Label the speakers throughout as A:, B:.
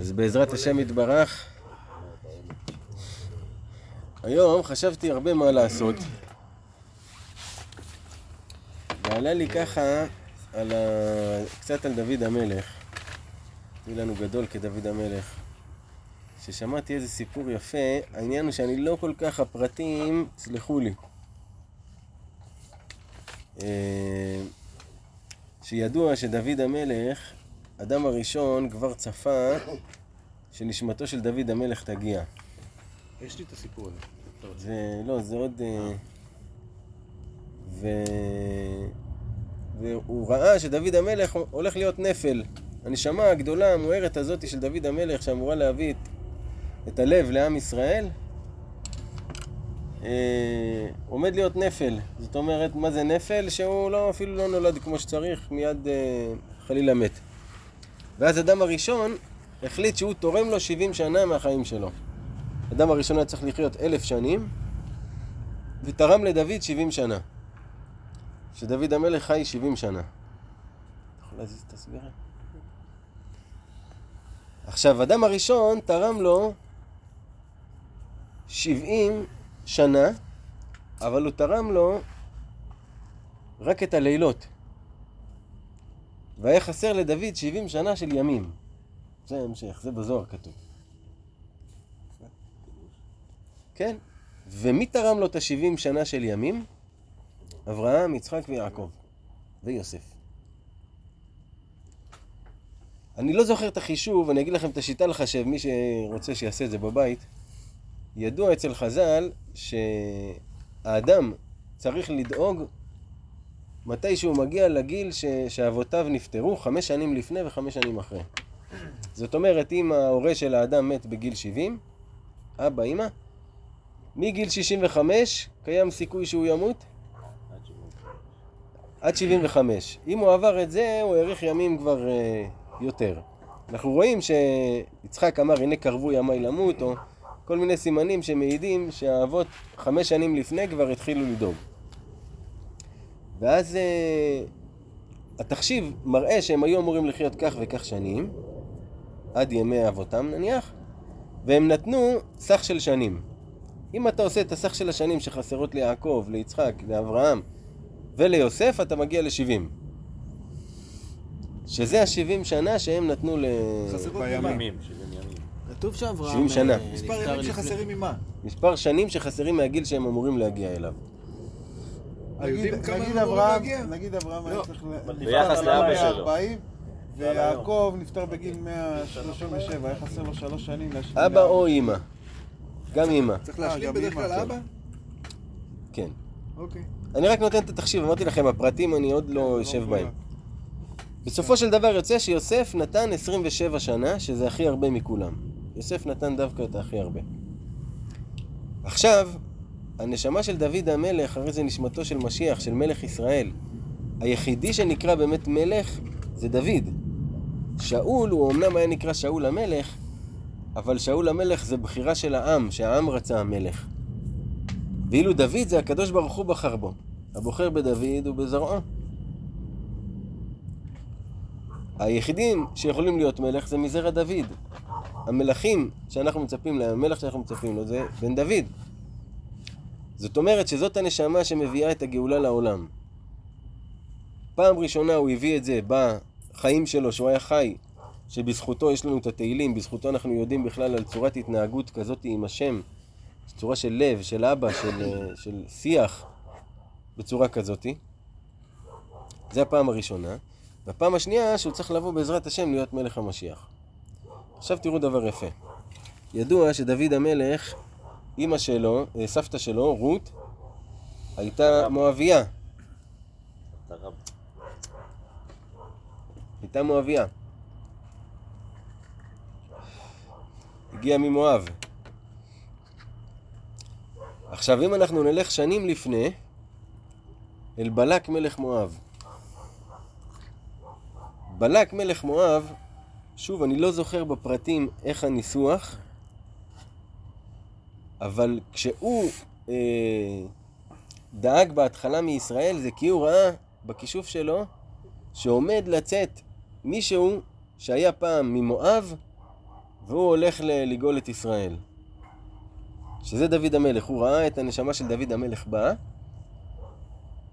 A: אז בעזרת השם יתברך, היום חשבתי הרבה מה לעשות. ועלה לי ככה על ה... קצת על דוד המלך, אילן הוא גדול כדוד המלך, ששמעתי איזה סיפור יפה, העניין הוא שאני לא כל כך הפרטים, סלחו לי. אה, שידוע שדוד המלך, אדם הראשון כבר צפה שנשמתו של דוד המלך תגיע.
B: יש לי את הסיפור הזה.
A: זה, לא, זה עוד... אה, ו... והוא ראה שדוד המלך הולך להיות נפל. הנשמה הגדולה, המוארת הזאת של דוד המלך, שאמורה להביא את, את הלב לעם ישראל, אה, עומד להיות נפל. זאת אומרת, מה זה נפל? שהוא לא, אפילו לא נולד כמו שצריך, מיד אה, חלילה מת. ואז אדם הראשון החליט שהוא תורם לו 70 שנה מהחיים שלו. אדם הראשון היה צריך לחיות אלף שנים, ותרם לדוד 70 שנה. שדוד המלך חי 70 שנה. אתה יכול להזיז את הסגירה? עכשיו, אדם הראשון תרם לו 70 שנה, אבל הוא תרם לו רק את הלילות. והיה חסר לדוד 70 שנה של ימים. זה ההמשך, זה בזוהר כתוב. כן. ומי תרם לו את ה-70 שנה של ימים? אברהם, יצחק ויעקב. ויוסף. אני לא זוכר את החישוב, אני אגיד לכם את השיטה לחשב, מי שרוצה שיעשה את זה בבית. ידוע אצל חז"ל שהאדם צריך לדאוג מתי שהוא מגיע לגיל ש... שאבותיו נפטרו, חמש שנים לפני וחמש שנים אחרי. זאת אומרת, אם ההורה של האדם מת בגיל 70, אבא, אמא, מגיל 65 קיים סיכוי שהוא ימות? עד 75. אם הוא עבר את זה, הוא האריך ימים כבר uh, יותר. אנחנו רואים שיצחק אמר, הנה קרבו ימיי למות, או כל מיני סימנים שמעידים שהאבות חמש שנים לפני כבר התחילו לדאוג. ואז uh, התחשיב מראה שהם היו אמורים לחיות כך וכך שנים, עד ימי אבותם נניח, והם נתנו סך של שנים. אם אתה עושה את הסך של השנים שחסרות ליעקב, ליצחק, לאברהם וליוסף, אתה מגיע ל-70. שזה ה-70 שנה שהם נתנו ל...
B: חסרות
C: בימים.
B: כתוב שאברהם...
A: 70 שנה.
B: אה,
C: מספר ימים שחסרים ממה?
A: מספר שנים שחסרים מהגיל שהם אמורים להגיע אליו.
C: היהודים
D: נגיד,
C: כמה הם
D: נגיד
C: אמורים
D: אברהם,
C: להגיע?
D: נגיד אברהם היה
B: לא,
D: צריך...
E: אבל
D: נפטר
E: ביחס
D: בגיל
E: לאבא
D: 140,
E: שלו.
D: ויעקב נפטר בגיל 137, היה חסר לו שלוש שנים להשלים.
A: אבא או אימא. גם אימא.
C: צריך
D: אה,
C: להשלים בדרך כלל
D: כן.
C: אבא?
A: כן.
C: אוקיי.
A: אני רק נותן את התחשיב, אמרתי לכם, הפרטים אני עוד לא יושב בהם. בסופו של דבר יוצא שיוסף נתן 27 שנה, שזה הכי הרבה מכולם. יוסף נתן דווקא את הכי הרבה. עכשיו, הנשמה של דוד המלך, הרי זה נשמתו של משיח, של מלך ישראל. היחידי שנקרא באמת מלך זה דוד. שאול, הוא אמנם היה נקרא שאול המלך, אבל שאול המלך זה בחירה של העם, שהעם רצה המלך. ואילו דוד זה הקדוש ברוך הוא בחר בו. הבוחר בדוד ובזרעו. היחידים שיכולים להיות מלך זה מזרע דוד. המלכים שאנחנו מצפים להם, המלך שאנחנו מצפים לו זה בן דוד. זאת אומרת שזאת הנשמה שמביאה את הגאולה לעולם. פעם ראשונה הוא הביא את זה בחיים שלו, שהוא היה חי, שבזכותו יש לנו את התהילים, בזכותו אנחנו יודעים בכלל על צורת התנהגות כזאת עם השם, צורה של לב, של אבא, של, אה, של שיח, בצורה כזאתי. זה הפעם הראשונה. והפעם השנייה שהוא צריך לבוא בעזרת השם להיות מלך המשיח. עכשיו תראו דבר יפה. ידוע שדוד המלך, אימא שלו, אה, סבתא שלו, רות, הייתה מואביה. הייתה מואביה. הגיעה ממואב. עכשיו, אם אנחנו נלך שנים לפני, אל בלק מלך מואב. בלק מלך מואב, שוב, אני לא זוכר בפרטים איך הניסוח, אבל כשהוא אה, דאג בהתחלה מישראל, זה כי הוא ראה בכישוף שלו שעומד לצאת מישהו שהיה פעם ממואב והוא הולך לגאול את ישראל. שזה דוד המלך, הוא ראה את הנשמה של דוד המלך באה,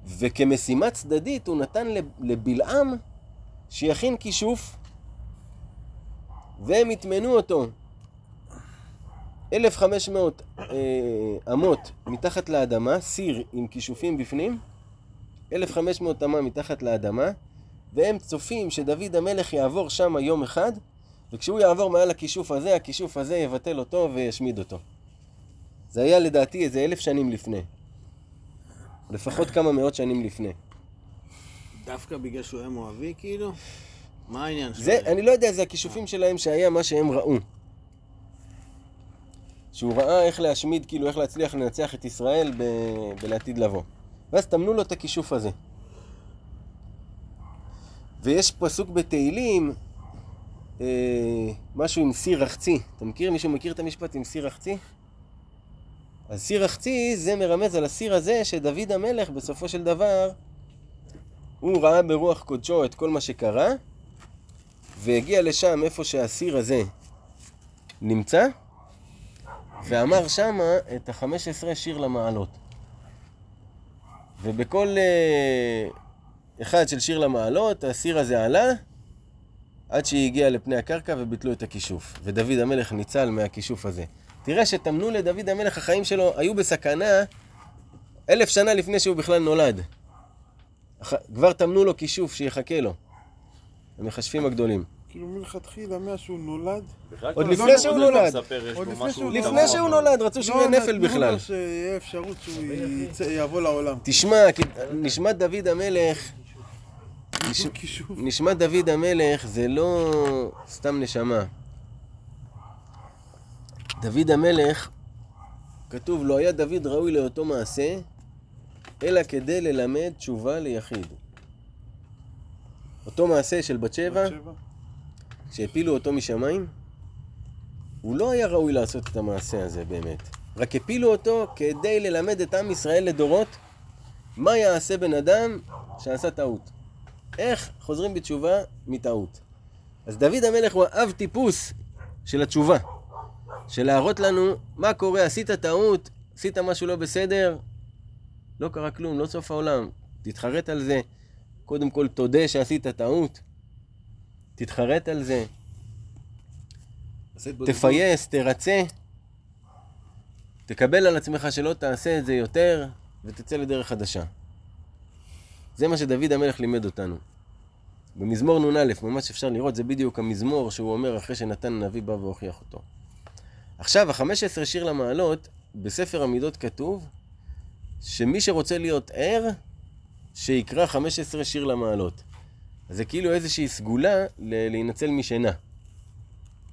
A: וכמשימה צדדית הוא נתן לב- לבלעם שיכין כישוף, והם יטמנו אותו 1,500 אה, אמות מתחת לאדמה, סיר עם כישופים בפנים, 1,500 אמה מתחת לאדמה, והם צופים שדוד המלך יעבור שם יום אחד, וכשהוא יעבור מעל הכישוף הזה, הכישוף הזה יבטל אותו וישמיד אותו. זה היה לדעתי איזה אלף שנים לפני. לפחות כמה מאות שנים לפני.
B: דווקא בגלל שהוא היה מואבי, כאילו? מה העניין שלו?
A: זה, אני לא יודע, זה הכישופים שלהם שהיה מה שהם ראו. שהוא ראה איך להשמיד, כאילו איך להצליח לנצח את ישראל ב... בלעתיד לבוא. ואז טמנו לו את הכישוף הזה. ויש פסוק בתהילים, אה, משהו עם סיר רחצי. אתה מכיר? מישהו מכיר את המשפט עם סיר רחצי? אז סיר רחצי זה מרמז על הסיר הזה שדוד המלך בסופו של דבר הוא ראה ברוח קודשו את כל מה שקרה והגיע לשם איפה שהסיר הזה נמצא ואמר שמה את החמש עשרה שיר למעלות. ובכל אה, אחד של שיר למעלות הסיר הזה עלה עד שהגיע לפני הקרקע וביטלו את הכישוף. ודוד המלך ניצל מהכישוף הזה. תראה שטמנו לדוד המלך, החיים שלו היו בסכנה אלף שנה לפני שהוא בכלל נולד. כבר טמנו לו כישוף שיחכה לו. המכשפים הגדולים.
D: כאילו מלכתחילה, מאז שהוא נולד,
A: עוד לפני
E: הזמן
A: שהוא נולד.
D: לפני שהוא
A: נולד, רצו שהוא יהיה נפל
D: נתנו
A: בכלל.
D: לו שיהיה אפשרות שהוא יבוא לעולם.
A: תשמע, כי נשמת דוד המלך, נש-
D: כישוף.
A: נשמת דוד המלך זה לא סתם נשמה. דוד המלך, כתוב, לא היה דוד ראוי לאותו מעשה, אלא כדי ללמד תשובה ליחיד. אותו מעשה של בת שבע,
D: בת שבע.
A: שהפילו אותו משמיים, הוא לא היה ראוי לעשות את המעשה הזה באמת. רק הפילו אותו כדי ללמד את עם ישראל לדורות מה יעשה בן אדם שעשה טעות. איך חוזרים בתשובה מטעות. אז דוד המלך הוא האב טיפוס של התשובה. של להראות לנו מה קורה, עשית טעות, עשית משהו לא בסדר, לא קרה כלום, לא סוף העולם. תתחרט על זה. קודם כל תודה שעשית טעות. תתחרט על זה. תפייס, תרצה, תקבל על עצמך שלא תעשה את זה יותר, ותצא לדרך חדשה. זה מה שדוד המלך לימד אותנו. במזמור נ"א, ממש אפשר לראות, זה בדיוק המזמור שהוא אומר אחרי שנתן הנביא בא והוכיח אותו. עכשיו, ה-15 שיר למעלות, בספר המידות כתוב, שמי שרוצה להיות ער, שיקרא 15 שיר למעלות. אז זה כאילו איזושהי סגולה ל- להינצל משינה.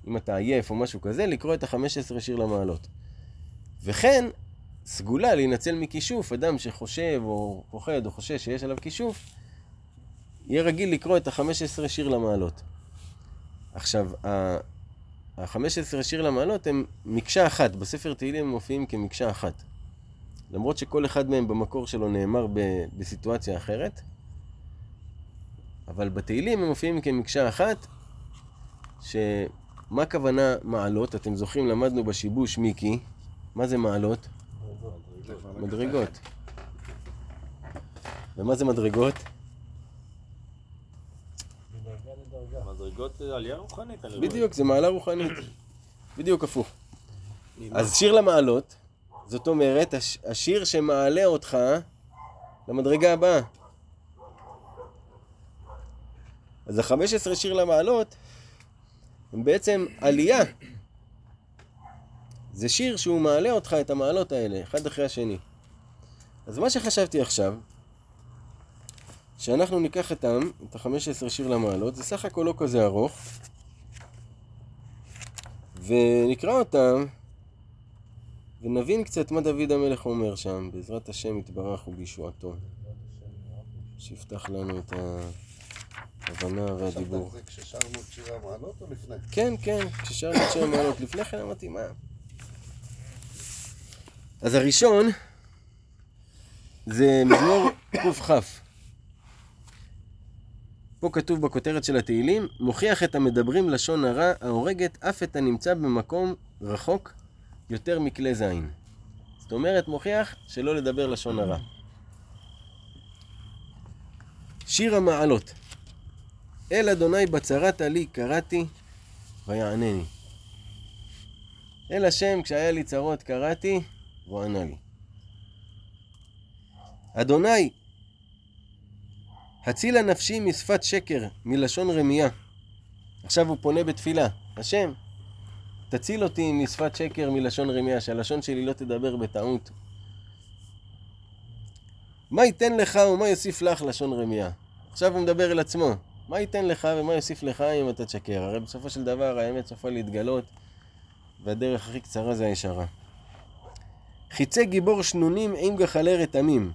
A: אם אתה עייף או משהו כזה, לקרוא את ה-15 שיר למעלות. וכן, סגולה להינצל מכישוף, אדם שחושב או פוחד או חושש שיש עליו כישוף, יהיה רגיל לקרוא את ה-15 שיר למעלות. עכשיו, ה-15 שיר למעלות הם מקשה אחת, בספר תהילים הם מופיעים כמקשה אחת. למרות שכל אחד מהם במקור שלו נאמר ב- בסיטואציה אחרת, אבל בתהילים הם מופיעים כמקשה אחת, שמה הכוונה מעלות? אתם זוכרים, למדנו בשיבוש מיקי, מה זה מעלות? מדרגות. ומה זה מדרגות?
E: מדרגות אה, עלייה רוחנית.
A: בדיוק, זה מעלה רוחנית. בדיוק הפוך. אז שיר למעלות, זאת אומרת, הש- השיר שמעלה אותך למדרגה הבאה. אז ה-15 שיר למעלות הם בעצם עלייה. זה שיר שהוא מעלה אותך את המעלות האלה, אחד אחרי השני. אז מה שחשבתי עכשיו, שאנחנו ניקח אותם, את ה-15 שיר למעלות, זה סך הכל לא כזה ארוך, ונקרא אותם, ונבין קצת מה דוד המלך אומר שם, בעזרת השם יתברך ובישועתו. שיפתח לנו את ההבנה והדיבור.
C: זה כששרנו את שיר המעלות או לפני?
A: כן, כן, כששרנו את שיר המעלות. לפני כן אמרתי, מה? אז הראשון זה מזמור קכ. פה כתוב בכותרת של התהילים, מוכיח את המדברים לשון הרע, ההורגת אף את הנמצא במקום רחוק יותר מכלי זין. זאת אומרת, מוכיח שלא לדבר לשון הרע. שיר המעלות אל אדוני בצרת לי קראתי ויענני. אל השם כשהיה לי צרות קראתי והוא ענה לי. אדוני הצילה נפשי משפת שקר, מלשון רמייה. עכשיו הוא פונה בתפילה, השם, תציל אותי משפת שקר מלשון רמייה, שהלשון שלי לא תדבר בטעות. מה ייתן לך ומה יוסיף לך לשון רמייה? עכשיו הוא מדבר אל עצמו. מה ייתן לך ומה יוסיף לך אם אתה תשקר? הרי בסופו של דבר האמת סופה להתגלות, והדרך הכי קצרה זה הישרה. חיצי גיבור שנונים עם גחלי רתמים.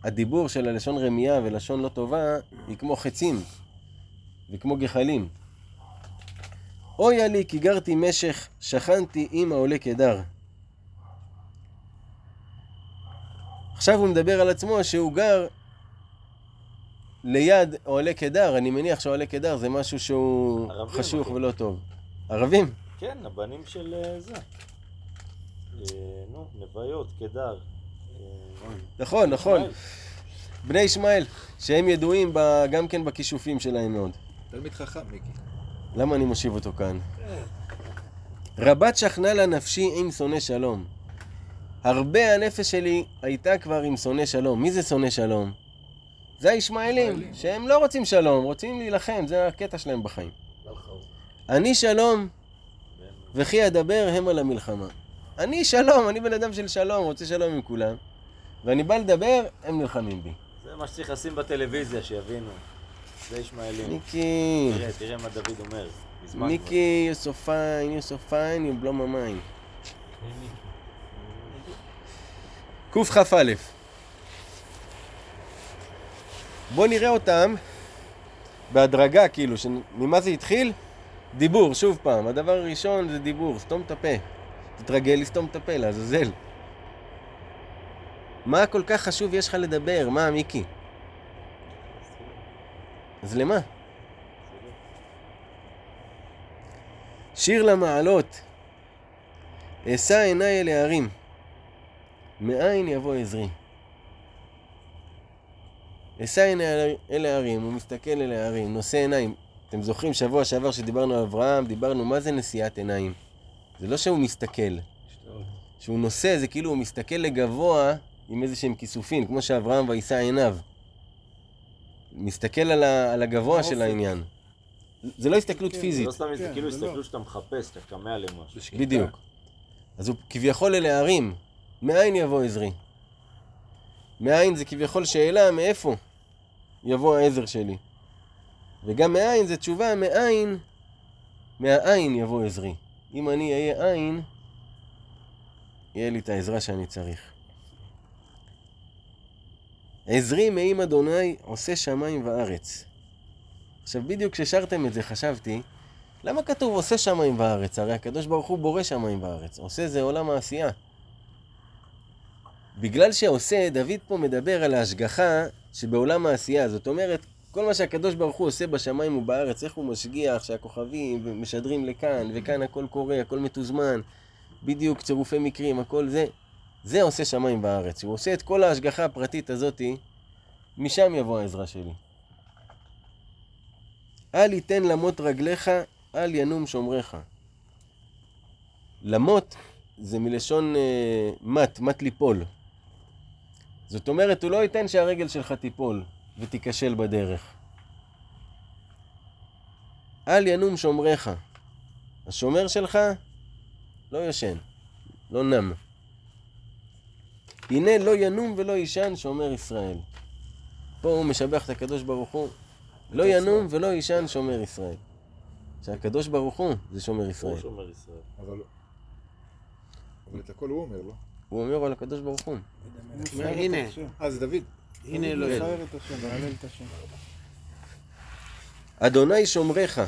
A: שהדיבור של הלשון רמייה ולשון לא טובה היא כמו חצים וכמו גחלים. אויה לי כי גרתי משך, שכנתי עם העולה קדר. עכשיו הוא מדבר על עצמו שהוא גר ליד עולה קדר, אני מניח שעולה קדר זה משהו שהוא
E: ערבים,
A: חשוך
E: אחי.
A: ולא טוב. ערבים?
E: כן, הבנים של אה, זה. אה, נו, נוויות, קדר. אה,
A: נכון, נכון.
E: ישמעאל.
A: בני ישמעאל, שהם ידועים ב- גם כן בכישופים שלהם מאוד.
D: תלמיד חכם, מיקי.
A: למה אני מושיב אותו כאן? רבת שכנה לה נפשי עם שונא שלום. הרבה הנפש שלי הייתה כבר עם שונא שלום. מי זה שונא שלום? זה הישמעאלים, שהם לא רוצים שלום, רוצים להילחם, זה הקטע שלהם בחיים. אני שלום, וכי אדבר הם על המלחמה. אני שלום, אני בן אדם של שלום, רוצה שלום עם כולם. ואני בא לדבר, הם נלחמים בי.
E: זה מה שצריך לשים בטלוויזיה, שיבינו. זה ישמעאלים.
A: מיקי,
E: תראה, תראה מה דוד אומר.
A: מיקי, you're so fine, you're so fine, you blow my mind. קכ"א בוא נראה אותם בהדרגה, כאילו, ש... ממה זה התחיל? דיבור, שוב פעם. הדבר הראשון זה דיבור, סתום את הפה. תתרגל לסתום את הפה, לעזאזל. מה כל כך חשוב יש לך לדבר? מה, מיקי? אז למה? שיר למעלות, אשא עיניי אל ההרים, מאין יבוא עזרי. אשא אל ההרים, הוא מסתכל אל ההרים, נושא עיניים. אתם זוכרים שבוע שעבר שדיברנו על אברהם, דיברנו מה זה נשיאת עיניים. זה לא שהוא מסתכל. שהוא נושא, זה כאילו הוא מסתכל לגבוה עם איזה שהם כיסופים, כמו שאברהם וישא עיניו. מסתכל על, ה, על הגבוה של העניין. זה לא הסתכלות
E: זה
A: פיזית.
E: לא סתם, זה
D: כן,
E: כאילו
D: זה לא.
E: הסתכלות שאתה מחפש, שאתה קמע למשהו.
A: בדיוק. אז הוא כביכול אל ההרים, מאין יבוא עזרי? מאין זה כביכול שאלה, מאיפה יבוא העזר שלי? וגם מאין זה תשובה, מאין, מהעין יבוא עזרי. אם אני אהיה עין, יהיה לי את העזרה שאני צריך. עזרי מעם אדוני עושה שמיים וארץ. עכשיו בדיוק כששרתם את זה חשבתי, למה כתוב עושה שמיים וארץ? הרי הקדוש ברוך הוא בורא שמיים וארץ. עושה זה עולם העשייה. בגלל שעושה, דוד פה מדבר על ההשגחה שבעולם העשייה. זאת אומרת, כל מה שהקדוש ברוך הוא עושה בשמיים ובארץ, איך הוא משגיח שהכוכבים משדרים לכאן, וכאן הכל קורה, הכל מתוזמן, בדיוק צירופי מקרים, הכל זה, זה עושה שמיים וארץ. הוא עושה את כל ההשגחה הפרטית הזאתי, משם יבוא העזרה שלי. אל ייתן למות רגליך, אל ינום שומריך. למות זה מלשון אה, מט, מט ליפול. זאת אומרת, הוא לא ייתן שהרגל שלך תיפול ותיכשל בדרך. אל ינום שומריך. השומר שלך לא ישן, לא נם. הנה לא ינום ולא יישן שומר ישראל. פה הוא משבח את הקדוש ברוך הוא. לא ינום ולא יישן שומר ישראל. שהקדוש ברוך הוא זה שומר
E: הוא
A: ישראל.
E: שומר ישראל.
C: אבל... אבל את הכל הוא אומר, לא?
A: הוא אומר על הקדוש ברוך הוא.
B: הנה,
C: אה, זה דוד.
B: הנה
A: כן.
B: לא
D: מפאר את השם, מהלל את השם.
A: אדוני שומרך,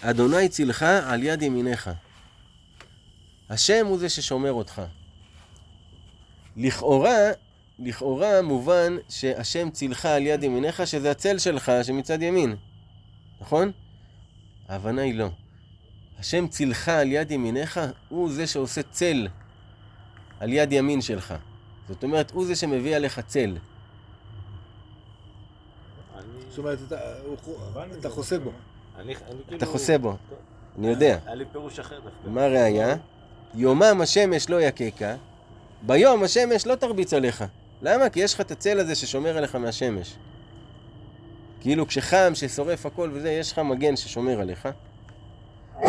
A: אדוני צילך על יד ימיניך. השם הוא זה ששומר אותך. לכאורה, לכאורה מובן שהשם צילך על יד ימיניך, שזה הצל שלך שמצד ימין, נכון? ההבנה היא לא. השם צילך על יד ימיניך, הוא זה שעושה צל על יד ימין שלך. זאת אומרת, הוא זה שמביא עליך צל.
C: זאת אומרת, אתה- אתה חוסה בו.
E: אני, אני כאילו...
A: אתה חוסה בו, אני יודע.
E: היה לי פירוש אחר דווקא.
A: מה הראיה? יומם השמש לא יככה, ביום השמש לא תרביץ עליך. למה? כי יש לך את הצל הזה ששומר עליך מהשמש. כאילו כשחם, ששורף הכל וזה, יש לך מגן ששומר עליך.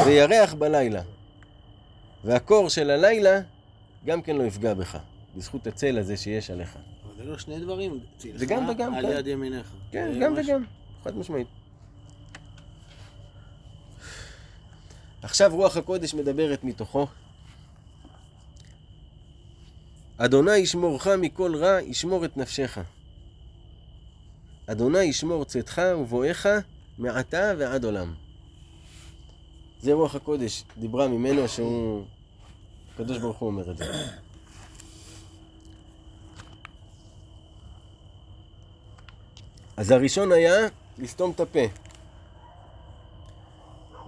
A: וירח בלילה. והקור של הלילה גם כן לא יפגע בך, בזכות הצל הזה שיש עליך.
B: אבל זה לא שני דברים. צילך
A: זה גם וגם,
B: על
A: כן.
B: יד ימיניך.
A: כן, גם וגם, חד משמעית. עכשיו רוח הקודש מדברת מתוכו. אדוני ישמורך מכל רע, ישמור את נפשך. אדוני ישמור צאתך ובואך מעתה ועד עולם. זה רוח הקודש, דיברה ממנו שהוא... הקדוש ברוך הוא אומר את זה. אז הראשון היה לסתום את הפה.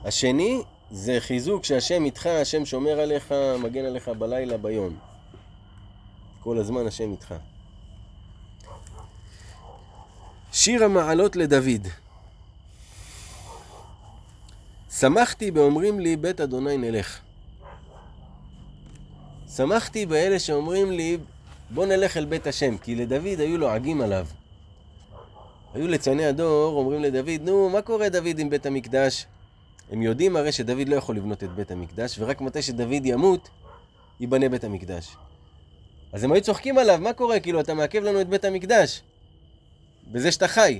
A: השני זה חיזוק שהשם איתך, השם שומר עליך, מגן עליך בלילה, ביום. כל הזמן השם איתך. שיר המעלות לדוד. שמחתי באומרים לי בית אדוני נלך. שמחתי באלה שאומרים לי בוא נלך אל בית השם, כי לדוד היו לועגים עליו. היו ליצני הדור אומרים לדוד, נו, מה קורה דוד עם בית המקדש? הם יודעים הרי שדוד לא יכול לבנות את בית המקדש, ורק מתי שדוד ימות, ייבנה בית המקדש. אז הם היו צוחקים עליו, מה קורה? כאילו, אתה מעכב לנו את בית המקדש. בזה שאתה חי.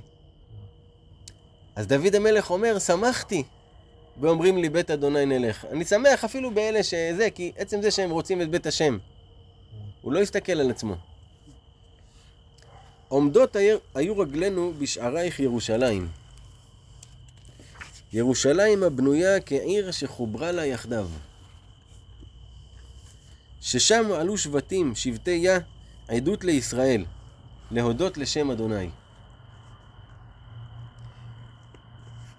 A: אז דוד המלך אומר, שמחתי ואומרים לי בית אדוני נלך. אני שמח אפילו באלה שזה, כי עצם זה שהם רוצים את בית השם. הוא לא הסתכל על עצמו. עומדות היו, רגלינו בשערייך ירושלים. ירושלים הבנויה כעיר שחוברה לה יחדיו. ששם עלו שבטים, שבטי יה, עדות לישראל, להודות לשם אדוני.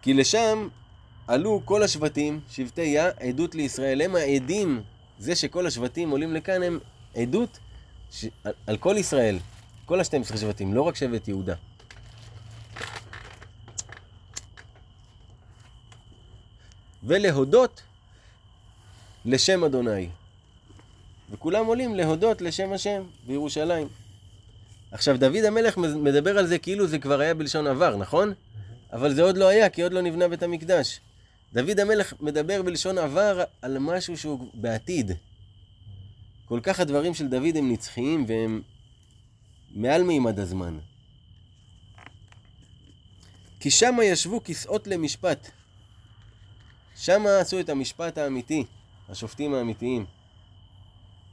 A: כי לשם עלו כל השבטים, שבטי יה, עדות לישראל. הם העדים, זה שכל השבטים עולים לכאן, הם עדות ש... על, על כל ישראל. כל ה-12 שבטים, לא רק שבט יהודה. ולהודות לשם אדוני. וכולם עולים להודות לשם השם בירושלים. עכשיו, דוד המלך מדבר על זה כאילו זה כבר היה בלשון עבר, נכון? אבל זה עוד לא היה, כי עוד לא נבנה בית המקדש. דוד המלך מדבר בלשון עבר על משהו שהוא בעתיד. כל כך הדברים של דוד הם נצחיים והם מעל מימד הזמן. כי שמה ישבו כסאות למשפט. שמה עשו את המשפט האמיתי, השופטים האמיתיים.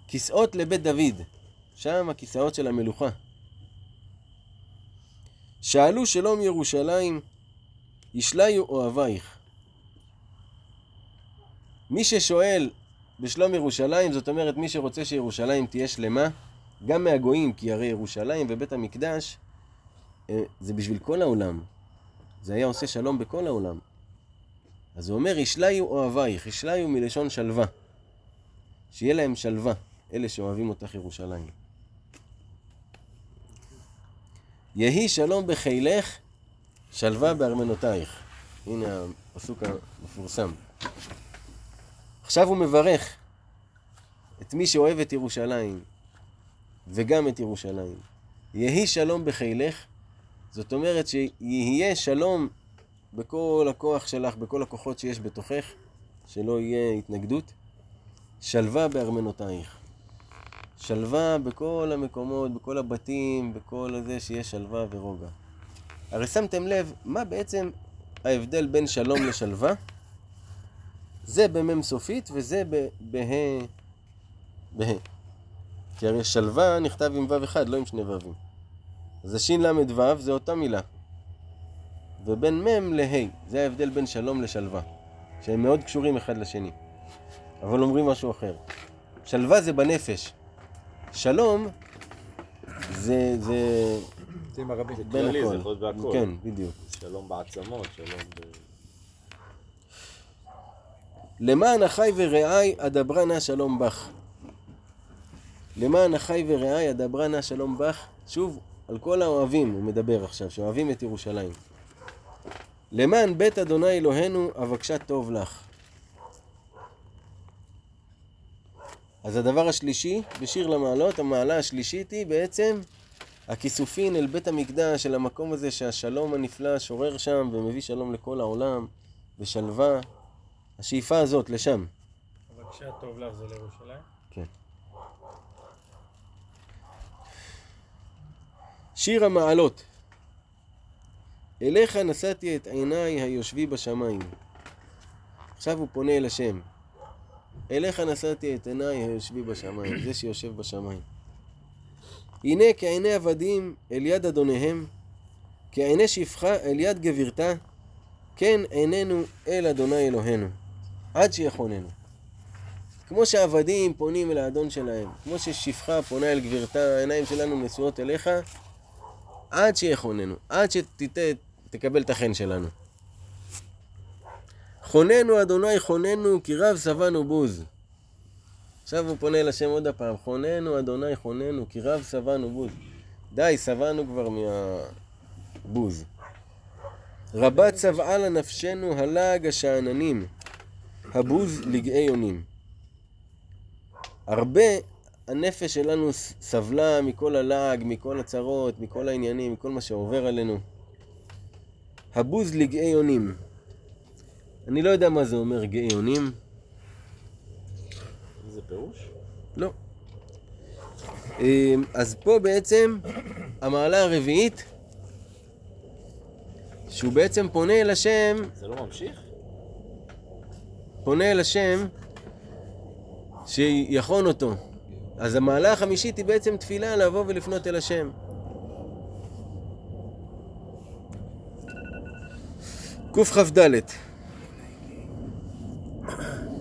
A: כסאות לבית דוד, שם הכיסאות של המלוכה. שאלו שלום ירושלים, ישליו אוהבייך. מי ששואל בשלום ירושלים, זאת אומרת מי שרוצה שירושלים תהיה שלמה, גם מהגויים, כי הרי ירושלים ובית המקדש אה, זה בשביל כל העולם. זה היה עושה שלום בכל העולם. אז הוא אומר, ישליו אוהבייך, ישליו מלשון שלווה. שיהיה להם שלווה, אלה שאוהבים אותך ירושלים. יהי שלום בחילך, שלווה בארמנותייך. הנה הפסוק המפורסם. עכשיו הוא מברך את מי שאוהב את ירושלים, וגם את ירושלים. יהי שלום בחילך, זאת אומרת שיהיה שלום בכל הכוח שלך, בכל הכוחות שיש בתוכך, שלא יהיה התנגדות. שלווה בארמנותייך. שלווה בכל המקומות, בכל הבתים, בכל הזה שיש שלווה ורוגע. הרי שמתם לב, מה בעצם ההבדל בין שלום לשלווה? זה במ"ם סופית וזה בה' בה'. כי הרי שלווה נכתב עם ו' אחד, לא עם שני ו"ים. אז השין ל"ו זה אותה מילה. ובין מ' לה', זה ההבדל בין שלום לשלווה. שהם מאוד קשורים אחד לשני. אבל אומרים משהו אחר. שלווה זה בנפש. שלום זה, זה
C: עם הרבים.
E: זה
A: בין
E: כללי, זה
A: הכל.
E: יכול להיות בהכל.
A: כן, בדיוק.
E: שלום בעצמות, שלום ב...
A: למען אחי ורעי אדברה נא שלום בך. למען אחי ורעי אדברה נא שלום בך. שוב, על כל האוהבים הוא מדבר עכשיו, שאוהבים את ירושלים. למען בית אדוני אלוהינו אבקשה טוב לך. אז הדבר השלישי בשיר למעלות, המעלה השלישית היא בעצם הכיסופין אל בית המקדש, של המקום הזה שהשלום הנפלא שורר שם ומביא שלום לכל העולם, ושלווה. השאיפה הזאת לשם.
F: בבקשה, טוב לך זה לירושלים?
A: כן. שיר המעלות. אליך נשאתי את עיניי היושבי בשמיים. עכשיו הוא פונה אל השם. אליך נשאתי את עיניי היושבי בשמיים, זה שיושב בשמיים. הנה כעיני עבדים אל יד אדוניהם, כעיני שפחה אל יד גבירתה, כן עינינו אל אדוני אלוהינו, עד שיחוננו. כמו שעבדים פונים אל האדון שלהם, כמו ששפחה פונה אל גבירתה, העיניים שלנו נשואות אליך, עד שיחוננו, עד שתקבל את החן שלנו. חוננו אדוני חוננו, כי רב שבענו בוז. עכשיו הוא פונה אל השם עוד הפעם, חוננו אדוני חוננו, כי רב שבענו בוז. די, שבענו כבר מהבוז. רבה צבעה לנפשנו הלעג השאננים, הבוז לגאי יונים. הרבה הנפש שלנו סבלה מכל הלעג, מכל הצרות, מכל העניינים, מכל מה שעובר עלינו. הבוז לגאי יונים. אני לא יודע מה זה אומר גאי יונים.
E: איזה פירוש?
A: לא. אמ, אז פה בעצם המעלה הרביעית, שהוא בעצם פונה אל השם,
E: זה לא ממשיך?
A: פונה אל השם שיחון אותו. אז המעלה החמישית היא בעצם תפילה לבוא ולפנות אל השם. קכ"ד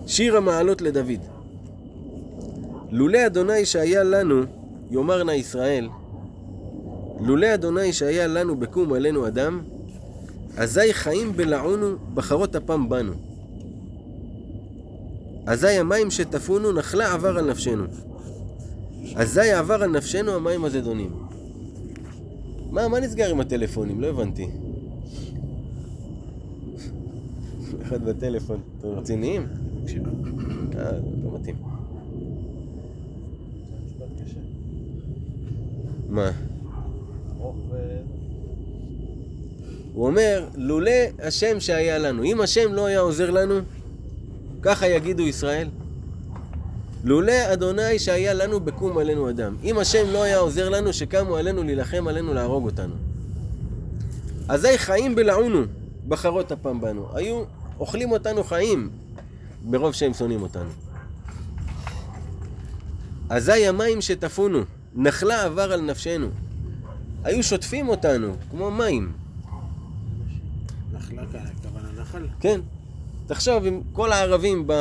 A: שיר המעלות לדוד לולא אדוני שהיה לנו, יאמר נא ישראל, לולא אדוני שהיה לנו בקום עלינו אדם, אזי חיים בלעונו, בחרות אפם בנו. אזי המים שטפונו, נחלה עבר על נפשנו. אזי עבר על נפשנו המים הזדונים. מה, מה נסגר עם הטלפונים? לא הבנתי. אחד בטלפון. אתם רציניים? אה, לא מתאים. מה? הוא אומר, לולא השם שהיה לנו, אם השם לא היה עוזר לנו, ככה יגידו ישראל. לולא אדוני שהיה לנו בקום עלינו אדם. אם השם לא היה עוזר לנו, שקמו עלינו להילחם עלינו להרוג אותנו. אזי חיים בלעונו, בחרות אפם בנו. היו אוכלים אותנו חיים, מרוב שהם שונאים אותנו. אזי המים שטפונו, נחלה עבר על נפשנו. היו שוטפים אותנו, כמו מים.
B: נחלה כאן, הכוונה נחל?
A: כן. תחשוב, אם כל הערבים ב...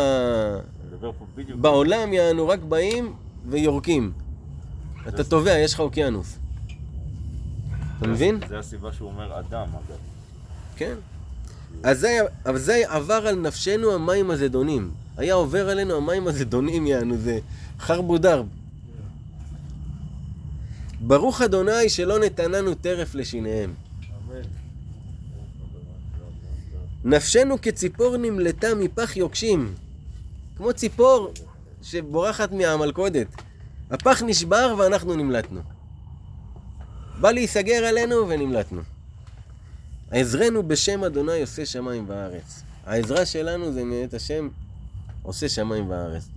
A: בעולם יענו רק באים ויורקים. אתה טובע, יש לך אוקיינוס. אתה מבין?
E: זה הסיבה שהוא אומר אדם, אגב.
A: כן. אזי, אזי עבר על נפשנו המים הזדונים. היה עובר עלינו המים הזדונים, יענו, זה חרבו דרב. ברוך אדוני שלא נתננו טרף לשיניהם.
F: אמן.
A: נפשנו כציפור נמלטה מפח יוקשים. כמו ציפור שבורחת מהמלכודת. הפח נשבר ואנחנו נמלטנו. בא להיסגר עלינו ונמלטנו. עזרנו בשם אדוני עושה שמיים וארץ. העזרה שלנו זה מאת השם עושה שמיים וארץ.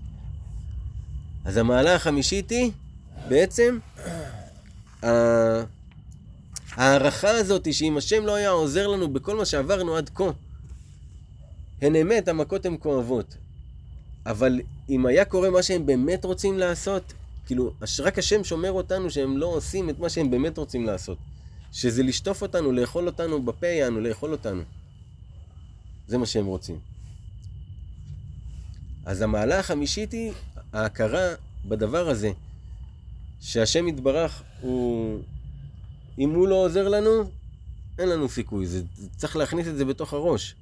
A: אז המעלה החמישית היא בעצם ההערכה הזאת שאם השם לא היה עוזר לנו בכל מה שעברנו עד כה, הן אמת, המכות הן כואבות. אבל אם היה קורה מה שהם באמת רוצים לעשות, כאילו, רק השם שומר אותנו שהם לא עושים את מה שהם באמת רוצים לעשות. שזה לשטוף אותנו, לאכול אותנו בפה יענו, לאכול אותנו. זה מה שהם רוצים. אז המעלה החמישית היא ההכרה בדבר הזה, שהשם יתברך הוא... אם הוא לא עוזר לנו, אין לנו סיכוי. זה, צריך להכניס את זה בתוך הראש.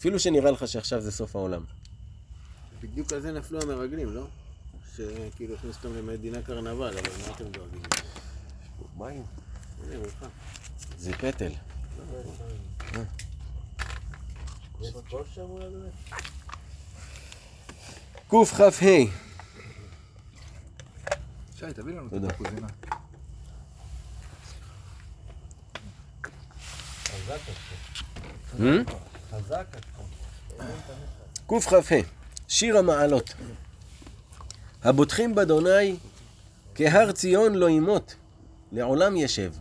A: אפילו שנראה לך שעכשיו זה סוף העולם.
B: בדיוק על זה נפלו המרגלים, לא? שכאילו הכניסו אותם למדינה קרנבל, אבל מה אתם דואגים?
A: מים. זה פטל. קכ"ה.
C: שי, תביא לנו את
A: תודה.
C: הקוזינה.
A: Hmm? קכ"ה. שיר המעלות. הבוטחים באדוני כהר ציון לא ימות, לעולם ישב.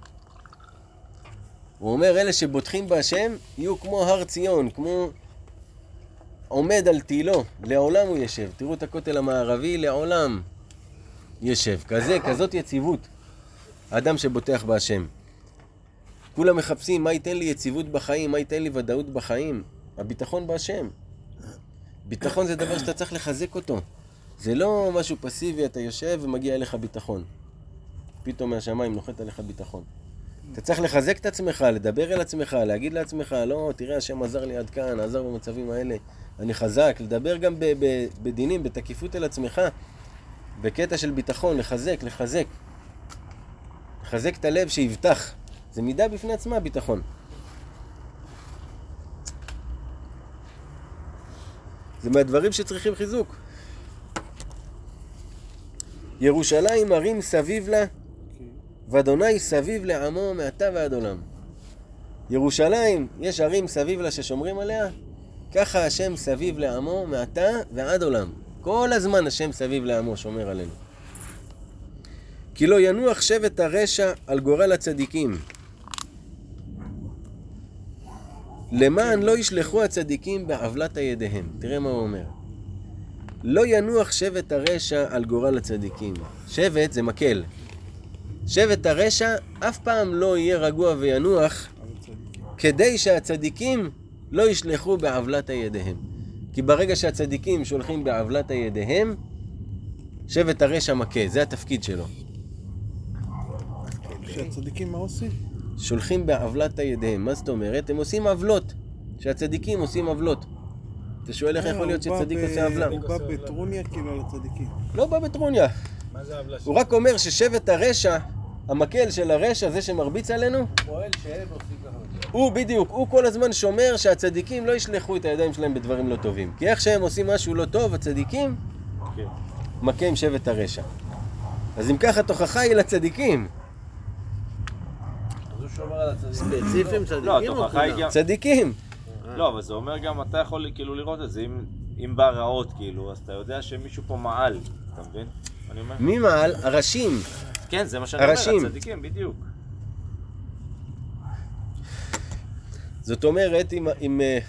A: הוא אומר, אלה שבוטחים בהשם, יהיו כמו הר ציון, כמו עומד על תילו, לעולם הוא ישב. תראו את הכותל המערבי, לעולם ישב. כזה, כזאת יציבות. האדם שבוטח בהשם. כולם מחפשים מה ייתן לי יציבות בחיים, מה ייתן לי ודאות בחיים. הביטחון בהשם. ביטחון זה דבר שאתה צריך לחזק אותו. זה לא משהו פסיבי, אתה יושב ומגיע אליך ביטחון. פתאום מהשמיים נוחת עליך ביטחון. אתה צריך לחזק את עצמך, לדבר אל עצמך, להגיד לעצמך, לא, תראה, השם עזר לי עד כאן, עזר במצבים האלה, אני חזק. לדבר גם בדינים, בתקיפות אל עצמך, בקטע של ביטחון, לחזק, לחזק. לחזק את הלב שיבטח. זה מידה בפני עצמה, ביטחון. זה מהדברים שצריכים חיזוק. ירושלים ערים סביב לה, ואדוני סביב לעמו מעתה ועד עולם. ירושלים, יש ערים סביב לה ששומרים עליה, ככה השם סביב לעמו מעתה ועד עולם. כל הזמן השם סביב לעמו שומר עלינו. כי לא ינוח שבט הרשע על גורל הצדיקים. למען לא ישלחו הצדיקים בעוולת ידיהם. תראה מה הוא אומר. לא ינוח שבט הרשע על גורל הצדיקים. שבט זה מקל. שבט הרשע אף פעם לא יהיה רגוע וינוח כדי שהצדיקים לא ישלחו בעוולת ידיהם. כי ברגע שהצדיקים שולחים בעוולת ידיהם, שבט הרשע מכה, זה התפקיד שלו.
D: שהצדיקים מה עושים?
A: שולחים בעוולת ידיהם. מה זאת אומרת? הם עושים עוולות. שהצדיקים עושים עוולות. אתה שואל איך יכול להיות שצדיק עושה עוולה?
D: הוא בא בטרוניה כאילו על הצדיקים.
A: לא בא בטרוניה.
F: מה זה העוולה
A: הוא רק אומר ששבט הרשע, המקל של הרשע, זה שמרביץ עלינו,
E: פועל שהם עושים ככה.
A: הוא בדיוק, הוא כל הזמן שומר שהצדיקים לא ישלחו את הידיים שלהם בדברים לא טובים. כי איך שהם עושים משהו לא טוב, הצדיקים,
E: כן.
A: מכה עם שבט הרשע. אז אם ככה, תוכחה היא לצדיקים.
E: שומר על הצדיקים.
B: ספציפיים
E: לא,
B: צדיקים או כולם?
E: גם...
A: צדיקים.
E: לא, אבל זה אומר גם, אתה יכול כאילו לראות את זה, אם, בא רעות כאילו, אז אתה יודע שמישהו פה מעל, אתה מבין?
A: מי מעל? הראשים.
E: כן, זה מה שאני אומר. הצדיקים, בדיוק.
A: זאת אומרת, אם... אם אה,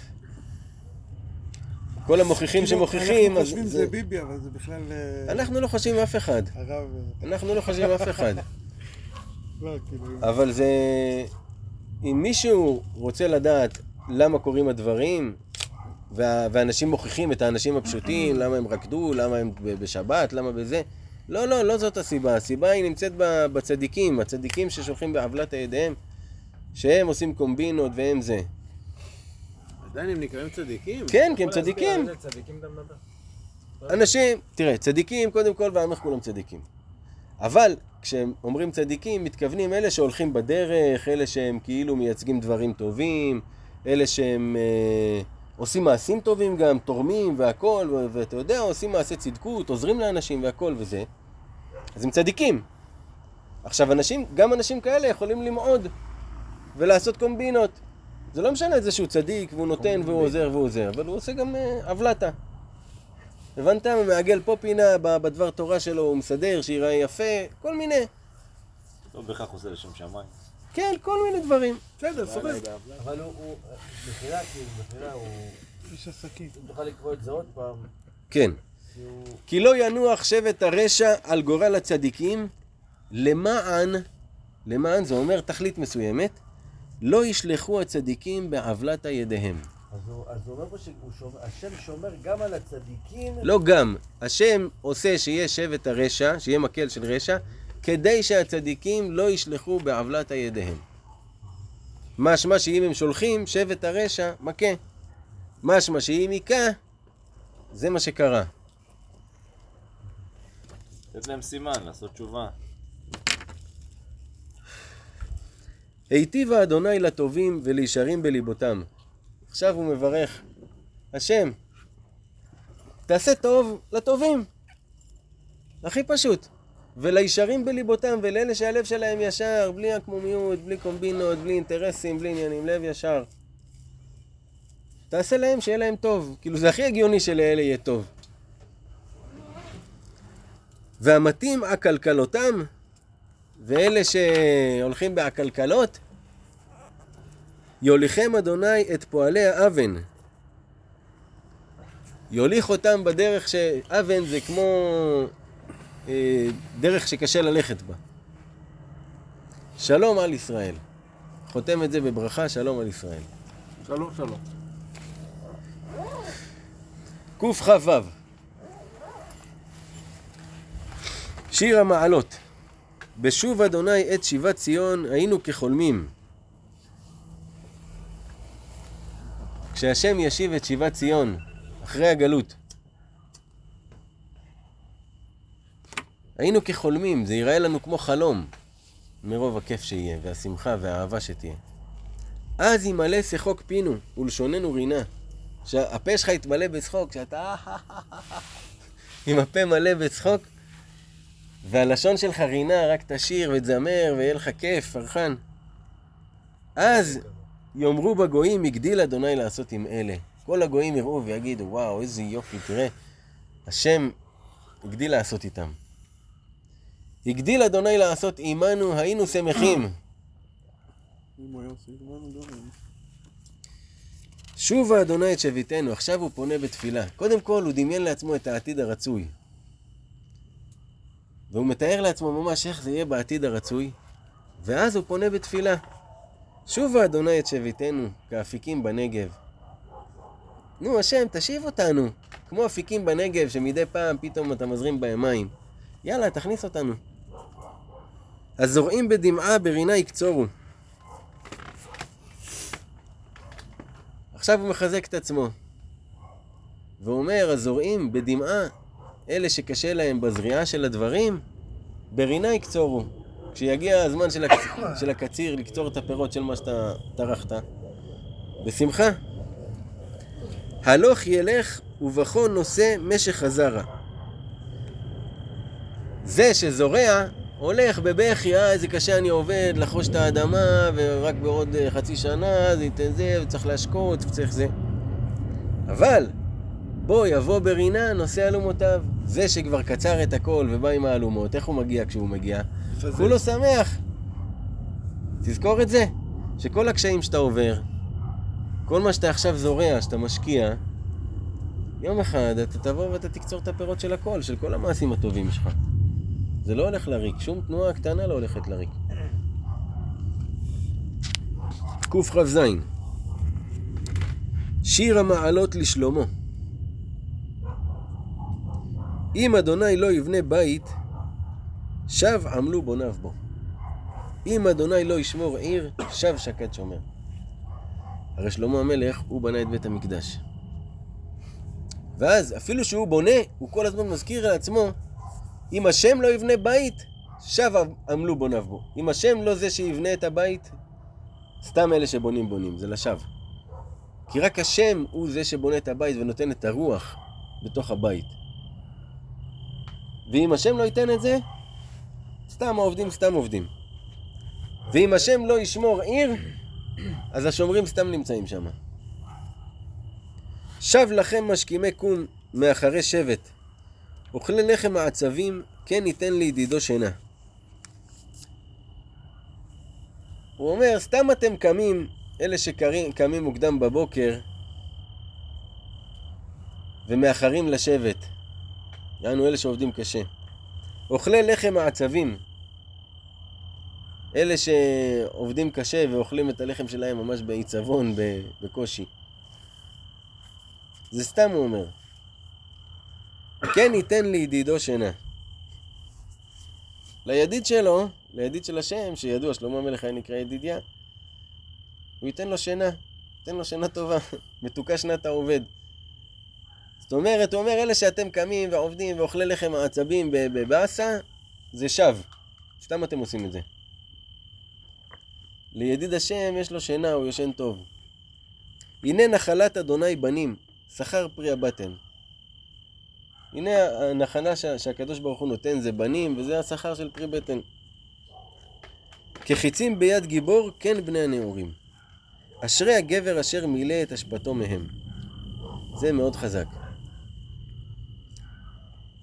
A: כל המוכיחים שמוכיחים,
D: אנחנו. חושבים
A: זה-
D: שזה ביבי, אבל זה בכלל... אה,
A: אנחנו לא חושבים אף אחד.
D: הרב... אה,
A: אנחנו לא חושבים אף אחד.
D: לא, כאילו...
A: אבל זה... אם מישהו רוצה לדעת למה קורים הדברים, וה... ואנשים מוכיחים את האנשים הפשוטים, למה הם רקדו, למה הם בשבת, למה בזה, לא, לא, לא זאת הסיבה. הסיבה היא נמצאת בצדיקים, הצדיקים ששולחים בעוולת ידיהם, שהם עושים קומבינות והם זה.
B: עדיין הם נקראים צדיקים?
A: כן, כי הם צדיקים. אנשים, תראה, צדיקים קודם כל, ואמר כולם צדיקים. אבל כשהם אומרים צדיקים, מתכוונים אלה שהולכים בדרך, אלה שהם כאילו מייצגים דברים טובים, אלה שהם אה, עושים מעשים טובים גם, תורמים והכל, ו- ואתה יודע, עושים מעשי צדקות, עוזרים לאנשים והכל וזה. אז הם צדיקים. עכשיו, אנשים, גם אנשים כאלה יכולים למעוד ולעשות קומבינות. זה לא משנה את זה שהוא צדיק והוא נותן והוא עוזר והוא עוזר, אבל הוא עושה גם אה, הבנת? הוא מעגל פה פינה בדבר תורה שלו, הוא מסדר, שיראה יפה, כל מיני.
E: לא בהכרח עושה לשם שמיים.
A: כן, כל מיני דברים.
D: בסדר, סובב.
E: אבל הוא, הוא, בחירה, כאילו, בחירה, הוא...
D: איש עסקים.
E: אם תוכל לקרוא את זה עוד פעם,
A: כן.
E: כי
A: לא ינוח שבט הרשע על גורל הצדיקים, למען, למען זה אומר תכלית מסוימת, לא ישלחו הצדיקים בעוולת ידיהם.
E: אז הוא, אז הוא אומר פה שהשם שומר גם על הצדיקים.
A: לא גם, השם עושה שיהיה שבט הרשע, שיהיה מקל של רשע, כדי שהצדיקים לא ישלחו בעוולת הידיהם. משמע שאם הם שולחים, שבט הרשע מכה. משמע שאם היכה, זה מה שקרה.
E: לתת להם סימן, לעשות תשובה.
A: היטיבה אדוני לטובים ולישרים בליבותם. עכשיו הוא מברך, השם, תעשה טוב לטובים. הכי פשוט. ולישרים בליבותם, ולאלה שהלב שלהם ישר, בלי עקמומיות, בלי קומבינות, בלי אינטרסים, בלי עניינים, לב ישר. תעשה להם שיהיה להם טוב. כאילו זה הכי הגיוני שלאלה יהיה טוב. והמתאים עקלקלותם, ואלה שהולכים בעקלקלות, יוליכם אדוני את פועלי האוון. יוליך אותם בדרך שאוון זה כמו אה, דרך שקשה ללכת בה. שלום על ישראל. חותם את זה בברכה, שלום על ישראל.
C: שלום, שלום.
A: קכ"ו שיר המעלות בשוב אדוני את שיבת ציון היינו כחולמים כשהשם ישיב את שיבת ציון אחרי הגלות היינו כחולמים, זה ייראה לנו כמו חלום מרוב הכיף שיהיה והשמחה והאהבה שתהיה אז ימלא שחוק פינו ולשוננו רינה שהפה שלך יתמלא בצחוק, כשאתה עם הפה מלא בצחוק, והלשון שלך רינה, רק תשיר ותזמר ויהיה לך כיף, פרחן. אז יאמרו בגויים, הגדיל אדוני לעשות עם אלה. כל הגויים יראו ויגידו, וואו, איזה יופי, תראה, השם הגדיל לעשות איתם. הגדיל אדוני לעשות עמנו, היינו שמחים.
D: אין.
A: שובה אדוני את שביתנו, עכשיו הוא פונה בתפילה. קודם כל, הוא דמיין לעצמו את העתיד הרצוי. והוא מתאר לעצמו ממש איך זה יהיה בעתיד הרצוי, ואז הוא פונה בתפילה. שובה אדוני את שביתנו, כאפיקים בנגב. נו, השם, תשיב אותנו. כמו אפיקים בנגב, שמדי פעם פתאום אתה מזרים בהם מים. יאללה, תכניס אותנו. הזורעים בדמעה ברינה יקצורו. עכשיו הוא מחזק את עצמו. והוא אומר, הזורעים בדמעה, אלה שקשה להם בזריעה של הדברים, ברינה יקצורו. כשיגיע הזמן של, הקצ... של הקציר לקצור את הפירות של מה שאתה טרחת, בשמחה. הלוך ילך ובכו נושא משך הזרע. זה שזורע, הולך בבכי, אה, איזה קשה אני עובד, לחרוש את האדמה, ורק בעוד אה, חצי שנה זה ייתן זה, וצריך להשקות, וצריך זה. אבל, בוא יבוא ברינה נושא אלומותיו. זה שכבר קצר את הכל ובא עם האלומות, איך הוא מגיע כשהוא מגיע? כולו שמח. תזכור את זה, שכל הקשיים שאתה עובר, כל מה שאתה עכשיו זורע, שאתה משקיע, יום אחד אתה תבוא ואתה תקצור את הפירות של הכל, של כל המעשים הטובים שלך. זה לא הולך לריק, שום תנועה קטנה לא הולכת לריק. קכ"ז שיר המעלות לשלמה אם אדוני לא יבנה בית, שב עמלו בוניו בו. אם אדוני לא ישמור עיר, שב שקד שומר. הרי שלמה המלך, הוא בנה את בית המקדש. ואז, אפילו שהוא בונה, הוא כל הזמן מזכיר לעצמו, אם השם לא יבנה בית, שב עמלו בוניו בו. אם השם לא זה שיבנה את הבית, סתם אלה שבונים בונים, זה לשווא. כי רק השם הוא זה שבונה את הבית ונותן את הרוח בתוך הבית. ואם השם לא ייתן את זה, סתם העובדים סתם עובדים. ואם השם לא ישמור עיר, אז השומרים סתם נמצאים שם. שב לכם משכימי קום מאחרי שבט, אוכלי לחם העצבים, כן ייתן לידידו שינה. הוא אומר, סתם אתם קמים, אלה שקמים מוקדם בבוקר, ומאחרים לשבת. יענו אלה שעובדים קשה. אוכלי לחם העצבים, אלה שעובדים קשה ואוכלים את הלחם שלהם ממש בעיצבון, בקושי. זה סתם הוא אומר. כן ייתן לידידו שינה. לידיד שלו, לידיד של השם, שידוע, שלמה המלך היה נקרא ידידיה, הוא ייתן לו שינה, ייתן לו שינה טובה, מתוקה שנת העובד. זאת אומרת, הוא אומר, אלה שאתם קמים ועובדים ואוכלי לחם העצבים בבאסה, זה שווא. סתם אתם עושים את זה. לידיד השם יש לו שינה, הוא ישן טוב. הנה נחלת אדוני בנים, שכר פרי הבטן. הנה הנחלה שה, שהקדוש ברוך הוא נותן זה בנים, וזה השכר של פרי בטן. כחיצים ביד גיבור, כן בני הנעורים. אשרי הגבר אשר מילא את אשפתו מהם. זה מאוד חזק.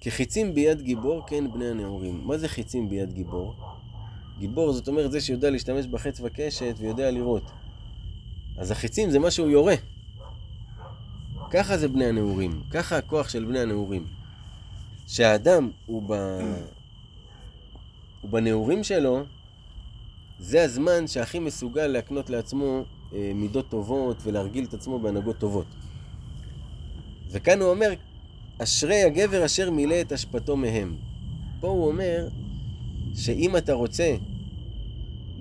A: כחיצים ביד גיבור, כן בני הנעורים. מה זה חיצים ביד גיבור? גיבור זאת אומרת זה שיודע להשתמש בחץ וקשת ויודע לראות. אז החיצים זה מה שהוא יורה. ככה זה בני הנעורים, ככה הכוח של בני הנעורים. שהאדם הוא, ב... הוא בנעורים שלו, זה הזמן שהכי מסוגל להקנות לעצמו אה, מידות טובות ולהרגיל את עצמו בהנהגות טובות. וכאן הוא אומר, אשרי הגבר אשר מילא את אשפתו מהם. פה הוא אומר שאם אתה רוצה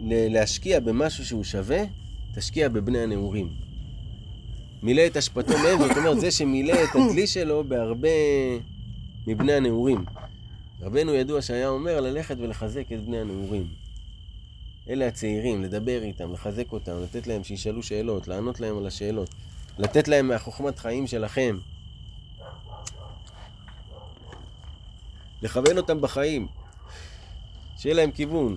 A: להשקיע במשהו שהוא שווה, תשקיע בבני הנעורים. מילא את אשפתו מהם, זאת אומרת, זה שמילא את הדלי שלו בהרבה מבני הנעורים. רבנו ידוע שהיה אומר ללכת ולחזק את בני הנעורים. אלה הצעירים, לדבר איתם, לחזק אותם, לתת להם שישאלו שאלות, לענות להם על השאלות, לתת להם מהחוכמת חיים שלכם. לכוון אותם בחיים, שיהיה להם כיוון.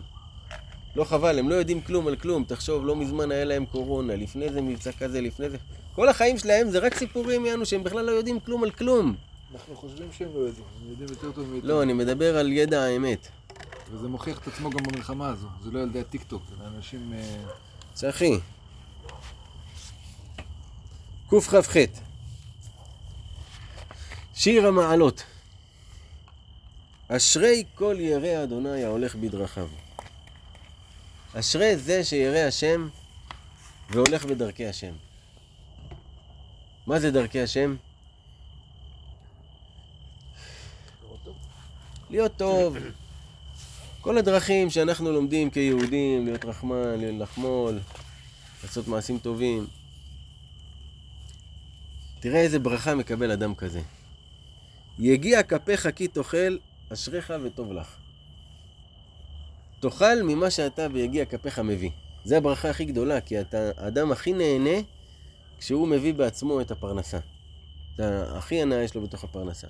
A: לא חבל, הם לא יודעים כלום על כלום. תחשוב, לא מזמן היה להם קורונה, לפני זה מבצע כזה, לפני זה... כל החיים שלהם זה רק סיפורים, יענו, שהם בכלל לא יודעים כלום על כלום.
C: אנחנו חושבים שהם לא יודעים, הם יודעים יותר טוב מאיתנו.
A: לא, אני מדבר על ידע האמת.
C: וזה מוכיח את עצמו גם במלחמה הזו. זה לא ילדי הטיקטוק, זה אנשים... אה,
A: צחי. קכ"ח שיר המעלות אשרי כל ירא אדוני ההולך בדרכיו. אשרי זה שירא השם והולך בדרכי השם. מה זה דרכי השם? להיות טוב. כל הדרכים שאנחנו לומדים כיהודים, להיות רחמן, לחמול, לעשות מעשים טובים. תראה איזה ברכה מקבל אדם כזה. יגיע כפיך כי תאכל, אשריך וטוב לך. תאכל ממה שאתה ויגיע כפיך מביא. זה הברכה הכי גדולה, כי אתה האדם הכי נהנה כשהוא מביא בעצמו את הפרנסה. אתה הכי הנאה יש לו בתוך הפרנסה.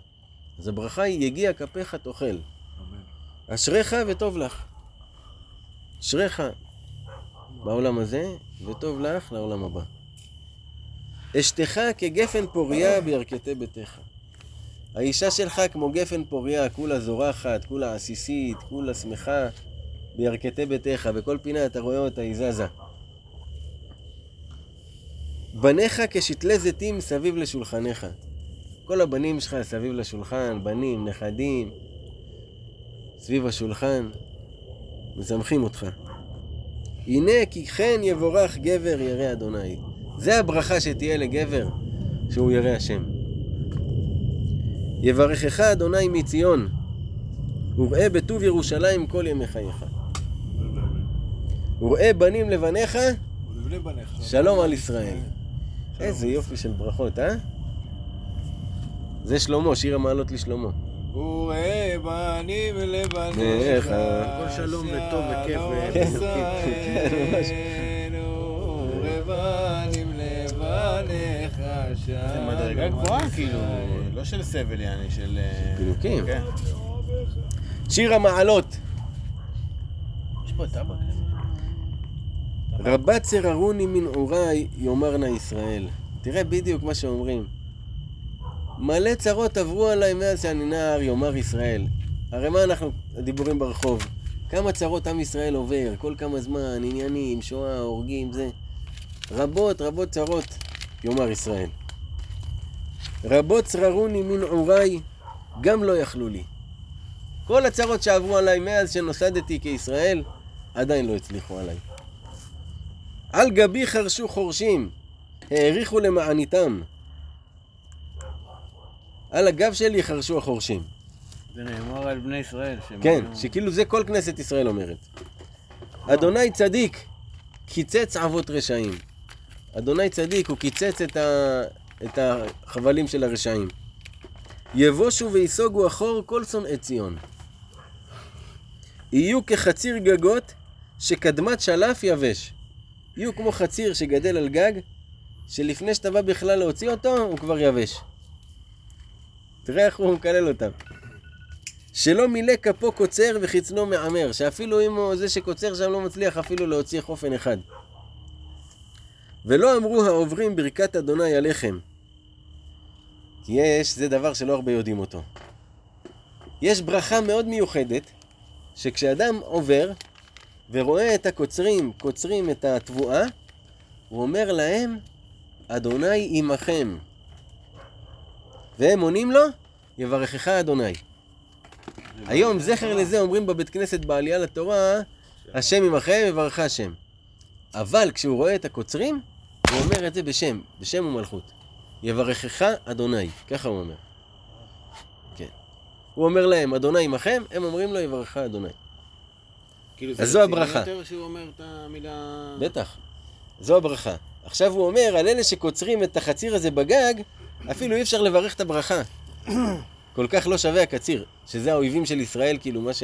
A: אז הברכה היא יגיע כפיך תאכל. אשריך וטוב לך. אשריך בעולם הזה, וטוב לך לעולם הבא. אשתך כגפן פוריה בירכתי ביתך. האישה שלך כמו גפן פוריה, כולה זורחת, כולה עסיסית, כולה שמחה, בירכתי ביתך, בכל פינה אתה רואה אותה, היא זזה. בניך כשתלי זיתים סביב לשולחניך. כל הבנים שלך סביב לשולחן, בנים, נכדים, סביב השולחן, משמחים אותך. הנה כי כן יבורך גבר ירא אדוני. זה הברכה שתהיה לגבר, שהוא ירא השם. יברכך אדוני מציון, וראה בטוב ירושלים כל ימי חייך. וראה בנים לבניך. שלום על ישראל. איזה יופי של ברכות, אה? זה שלמה, שיר המעלות לשלמה.
D: וראה בנים לבניך,
A: בניך.
B: הכל שלום וטוב וכיף
A: כן,
D: וראה בנים לבניך,
B: מדרגה גבוהה, כאילו,
D: ישראל.
B: לא של סבל, יעני, של... אה,
A: פינוקים.
B: כן.
A: שיר המעלות.
B: יש פה טבק.
A: רבה צררוני מנעוריי, יאמרנה ישראל. תראה בדיוק מה שאומרים. מלא צרות עברו עליי מאז שאני נער, יאמר ישראל. הרי מה אנחנו, הדיבורים ברחוב? כמה צרות עם ישראל עובר, כל כמה זמן, עניינים, שואה, הורגים, זה. רבות רבות צרות, יאמר ישראל. רבות צררוני מנעוריי, גם לא יכלו לי. כל הצרות שעברו עליי מאז שנוסדתי כישראל, עדיין לא הצליחו עליי. על גבי חרשו חורשים, העריכו למעניתם. על הגב שלי חרשו החורשים.
B: זה נאמר על בני ישראל.
A: כן, שכאילו זה כל כנסת ישראל אומרת. אדוני צדיק, קיצץ אבות רשעים. אדוני צדיק, הוא קיצץ את, ה... את החבלים של הרשעים. יבושו וייסוגו אחור כל שונאי ציון. יהיו כחציר גגות שקדמת שלף יבש. יהיו כמו חציר שגדל על גג, שלפני שאתה בא בכלל להוציא אותו, הוא כבר יבש. תראה איך הוא מקלל אותם. שלא מילא כפו קוצר וחצנו מעמר, שאפילו אם הוא זה שקוצר שם לא מצליח אפילו להוציא חופן אחד. ולא אמרו העוברים ברכת אדוני עליכם. כי יש, זה דבר שלא הרבה יודעים אותו. יש ברכה מאוד מיוחדת, שכשאדם עובר ורואה את הקוצרים, קוצרים את התבואה, הוא אומר להם, אדוני עמכם. והם עונים לו, יברכך אדוני. היום זכר לזה אומרים בבית כנסת בעלייה לתורה, השם עמכם יברך השם. אבל כשהוא רואה את הקוצרים, הוא אומר את זה בשם, בשם ומלכות. יברכך אדוני, ככה הוא אומר. כן. הוא אומר להם, אדוני עמכם, הם אומרים לו, יברכך אדוני.
B: כאילו זה
A: אז זו הברכה.
B: יותר שהוא אומר את המילה...
A: בטח. זו הברכה. עכשיו הוא אומר, על אלה שקוצרים את החציר הזה בגג, אפילו אי אפשר לברך את הברכה. כל כך לא שווה הקציר, שזה האויבים של ישראל, כאילו, מה, ש...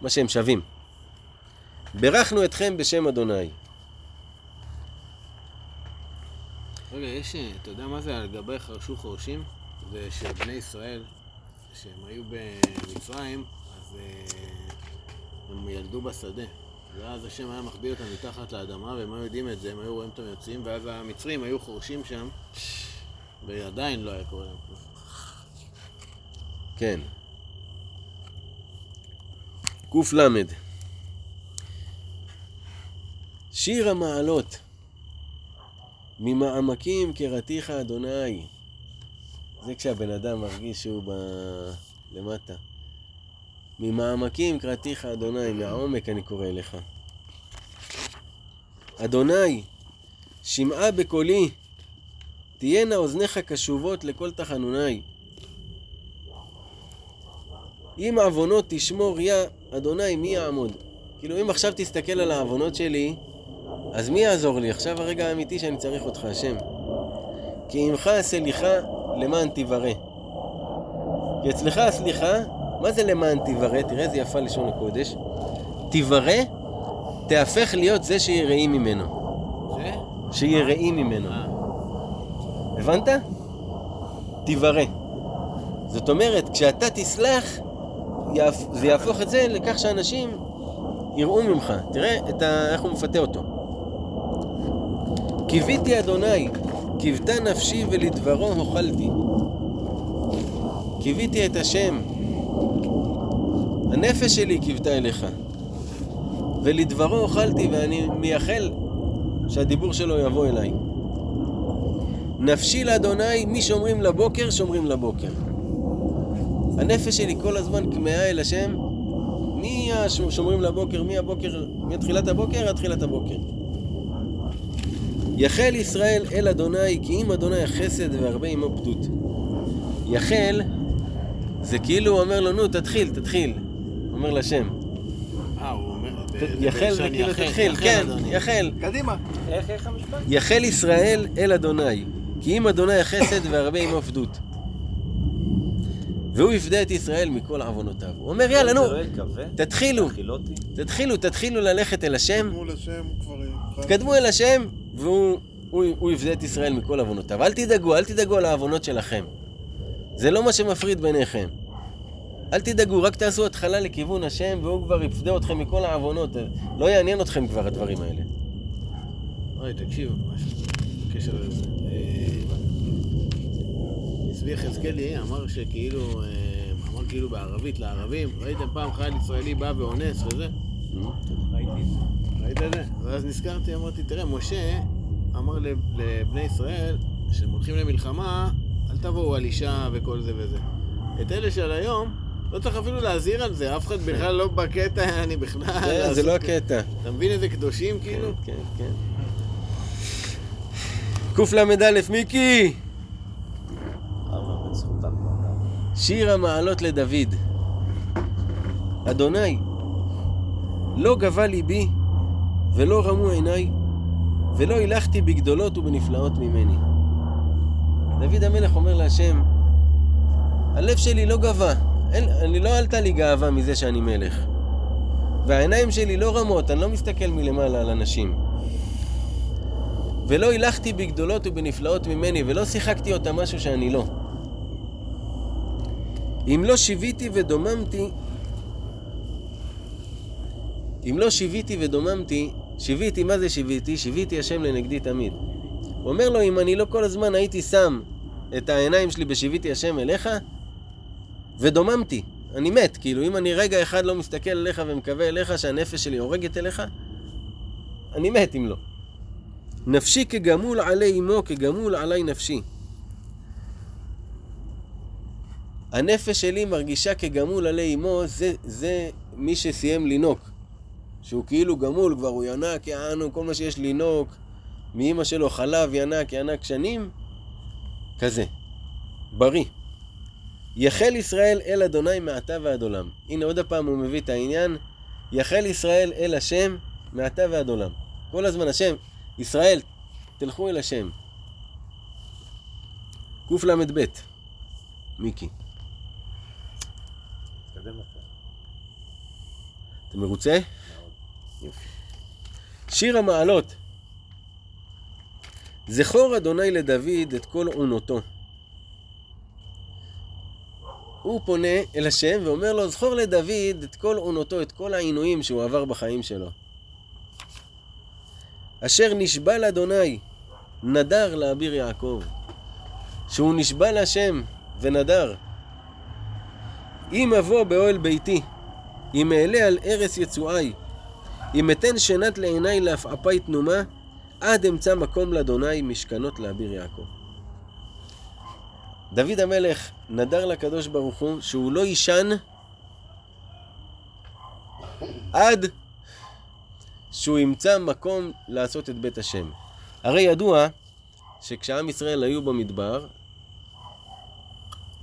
A: מה שהם שווים. בירכנו אתכם בשם אדוני.
B: רגע, יש, אתה יודע מה זה על גבי חרשו חורשים? זה שבני ישראל, כשהם היו במצרים, אז אה, הם ילדו בשדה. ואז השם היה מחביא אותם מתחת לאדמה, והם היו יודעים את זה, הם היו רואים אותם יוצאים, ואז המצרים היו חורשים שם, ועדיין לא היה קורה להם.
A: כן. קל. שיר המעלות ממעמקים קראתיך אדוני. זה כשהבן אדם מרגיש שהוא ב... למטה. ממעמקים קראתיך אדוני, מהעומק אני קורא לך. אדוני, שמעה בקולי, תהיינה אוזניך קשובות לכל תחנוני. אם עוונות תשמור יא, אדוני מי יעמוד? כאילו אם עכשיו תסתכל על העוונות שלי, אז מי יעזור לי? עכשיו הרגע האמיתי שאני צריך אותך, השם. כי עמך הסליחה למען תברא. כי אצלך הסליחה, מה זה למען תברא? תראה איזה יפה לשון הקודש. תברא, תהפך להיות זה שיראי ממנו.
B: זה?
A: שיראי ממנו.
B: אה,
A: הבנת? תברא. זאת אומרת, כשאתה תסלח. זה יהפוך את זה לכך שאנשים יראו ממך. תראה ה... איך הוא מפתה אותו. קיוויתי אדוני, קיוותה נפשי ולדברו הוכלתי. קיוויתי את השם. הנפש שלי קיוותה אליך. ולדברו אוכלתי, ואני מייחל שהדיבור שלו יבוא אליי. נפשי לאדוני, מי שומרים לבוקר, שומרים לבוקר. הנפש שלי כל הזמן כמהה אל השם, מהשומרים לבוקר, מהבוקר, מתחילת הבוקר עד תחילת הבוקר. יחל ישראל אל אדוני, כי אם אדוני החסד והרבה עמו פדות. יחל, זה כאילו הוא אומר לו, נו, תתחיל, תתחיל. אומר לשם.
B: אה, הוא אומר...
A: יחל זה כאילו
B: יחל,
A: תתחיל,
B: יחל,
A: כן. יחל.
C: קדימה.
E: איך, איך המשפט?
A: יחל ישראל אל אדוני, כי אם אדוני החסד והרבה עמו פדות. והוא יפדה את ישראל מכל עוונותיו. הוא אומר, יאללה, נו? תתחילו? תתחילו, תתחילו ללכת אל השם,
D: מול השם הוא כבר... יבחר.
A: תקדמו אל השם, והוא הוא, הוא יפדה את ישראל מכל עוונותיו. אל תדאגו, אל תדאגו על העוונות שלכם. זה לא מה שמפריד ביניכם. אל תדאגו, רק תעשו התחלה לכיוון השם, והוא כבר יפדה אתכם מכל העוונות. לא יעניין אתכם כבר הדברים האלה.
B: אוי, תקשיב, משהו בקשר לזה. צבי יחזקאלי אמר שכאילו, אה, אמר כאילו בערבית לערבים, ראיתם פעם חייל ישראלי בא ואונס וזה?
F: ראיתי את זה.
B: ראית את זה? ואז נזכרתי, אמרתי, תראה, משה אמר לב- לבני ישראל, כשהם הולכים למלחמה, אל תבואו על אישה וכל זה וזה. את אלה של היום, לא צריך אפילו להזהיר על זה, אף אחד בכלל לא בקטע, אני בכלל...
A: זה, זה
B: לעשות-
A: לא הקטע.
B: אתה מבין איזה קדושים כאילו?
A: כן, כן, כן. קל"א, מיקי! שיר המעלות לדוד. אדוני, לא גבה ליבי ולא רמו עיניי ולא הילכתי בגדולות ובנפלאות ממני. דוד המלך אומר להשם, הלב שלי לא גבה, אין, אני לא עלתה לי גאווה מזה שאני מלך. והעיניים שלי לא רמות, אני לא מסתכל מלמעלה על אנשים. ולא הילכתי בגדולות ובנפלאות ממני, ולא שיחקתי אותה משהו שאני לא. אם לא שיוויתי ודוממתי, אם לא שיוויתי ודוממתי, שיוויתי, מה זה שיוויתי? שיוויתי השם לנגדי תמיד. הוא אומר לו, אם אני לא כל הזמן הייתי שם את העיניים שלי בשיוויתי השם אליך, ודוממתי, אני מת, כאילו אם אני רגע אחד לא מסתכל עליך ומקווה אליך שהנפש שלי הורגת אליך, אני מת אם לא. נפשי כגמול עלי אמו, כגמול עלי נפשי. הנפש שלי מרגישה כגמול עלי אמו, זה, זה מי שסיים לינוק. שהוא כאילו גמול, כבר הוא ינק, יענו, כל מה שיש לינוק, מאימא שלו חלב, ינק, ינק שנים, כזה. בריא. יחל ישראל אל אדוני מעתה ועד עולם. הנה עוד הפעם הוא מביא את העניין, יחל ישראל אל השם מעתה ועד עולם. כל הזמן השם, ישראל, תלכו אל השם. קל"ב, מיקי.
E: תתקדם יפה.
A: אתה מרוצה? יופי. שיר המעלות. זכור אדוני לדוד את כל עונותו. הוא פונה אל השם ואומר לו, זכור לדוד את כל עונותו, את כל העינויים שהוא עבר בחיים שלו. אשר נשבע לאדוני, נדר לאביר יעקב. שהוא נשבע להשם ונדר. אם אבוא באוהל ביתי, אם אעלה על ערש יצואי, אם אתן שנת לעיניי לעפעפי תנומה, עד אמצא מקום לאדוני משכנות לאביר יעקב. דוד המלך נדר לקדוש ברוך הוא שהוא לא יישן עד שהוא ימצא מקום לעשות את בית השם. הרי ידוע שכשעם ישראל היו במדבר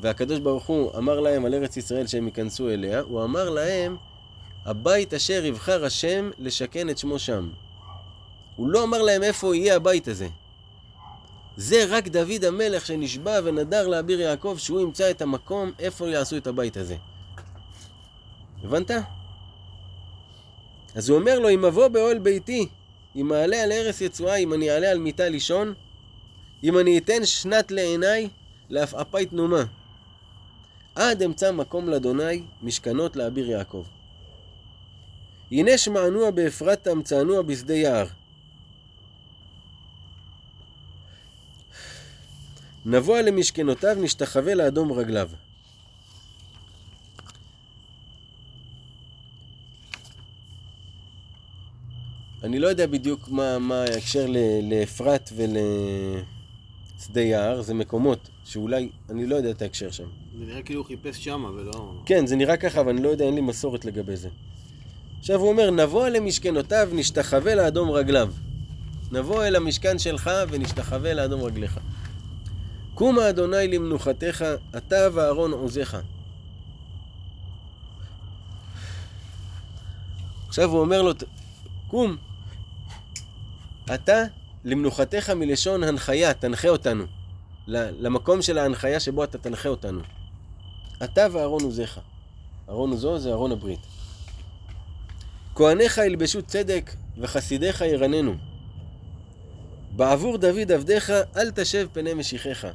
A: והקדוש ברוך הוא אמר להם על ארץ ישראל שהם ייכנסו אליה, הוא אמר להם הבית אשר יבחר השם לשכן את שמו שם. הוא לא אמר להם איפה יהיה הבית הזה. זה רק דוד המלך שנשבע ונדר לאביר יעקב שהוא ימצא את המקום איפה יעשו את הבית הזה. הבנת? אז הוא אומר לו, אם אבוא באוהל ביתי, אם אעלה על ערש יצואה, אם אני אעלה על מיטה לישון, אם אני אתן שנת לעיניי, לעפעפי תנומה. עד אמצא מקום לאדוני, משכנות לאביר יעקב. הנה שמענוע באפרתה, מצאנוע בשדה יער. נבוא למשכנותיו, נשתחווה לאדום רגליו. אני לא יודע בדיוק מה, מה ההקשר לאפרת ולשדה יער, זה מקומות שאולי, אני לא יודע את ההקשר שם.
B: זה נראה כאילו הוא חיפש שמה ולא...
A: כן, זה נראה ככה, אבל אני לא יודע, אין לי מסורת לגבי זה. עכשיו הוא אומר, נבוא אל משכנותיו, נשתחווה לאדום רגליו. נבוא אל המשכן שלך ונשתחווה לאדום רגליך. קומה אדוני למנוחתך, אתה ואהרון עוזיך. עכשיו הוא אומר לו, "ת- קום, אתה למנוחתך מלשון הנחיה, תנחה אותנו. למקום של ההנחיה שבו אתה תנחה אותנו. אתה ואהרון עוזיך. אהרון עוזו זה אהרון הברית. כהניך ילבשו צדק וחסידיך ירננו. בעבור דוד עבדיך אל תשב פני משיחיך.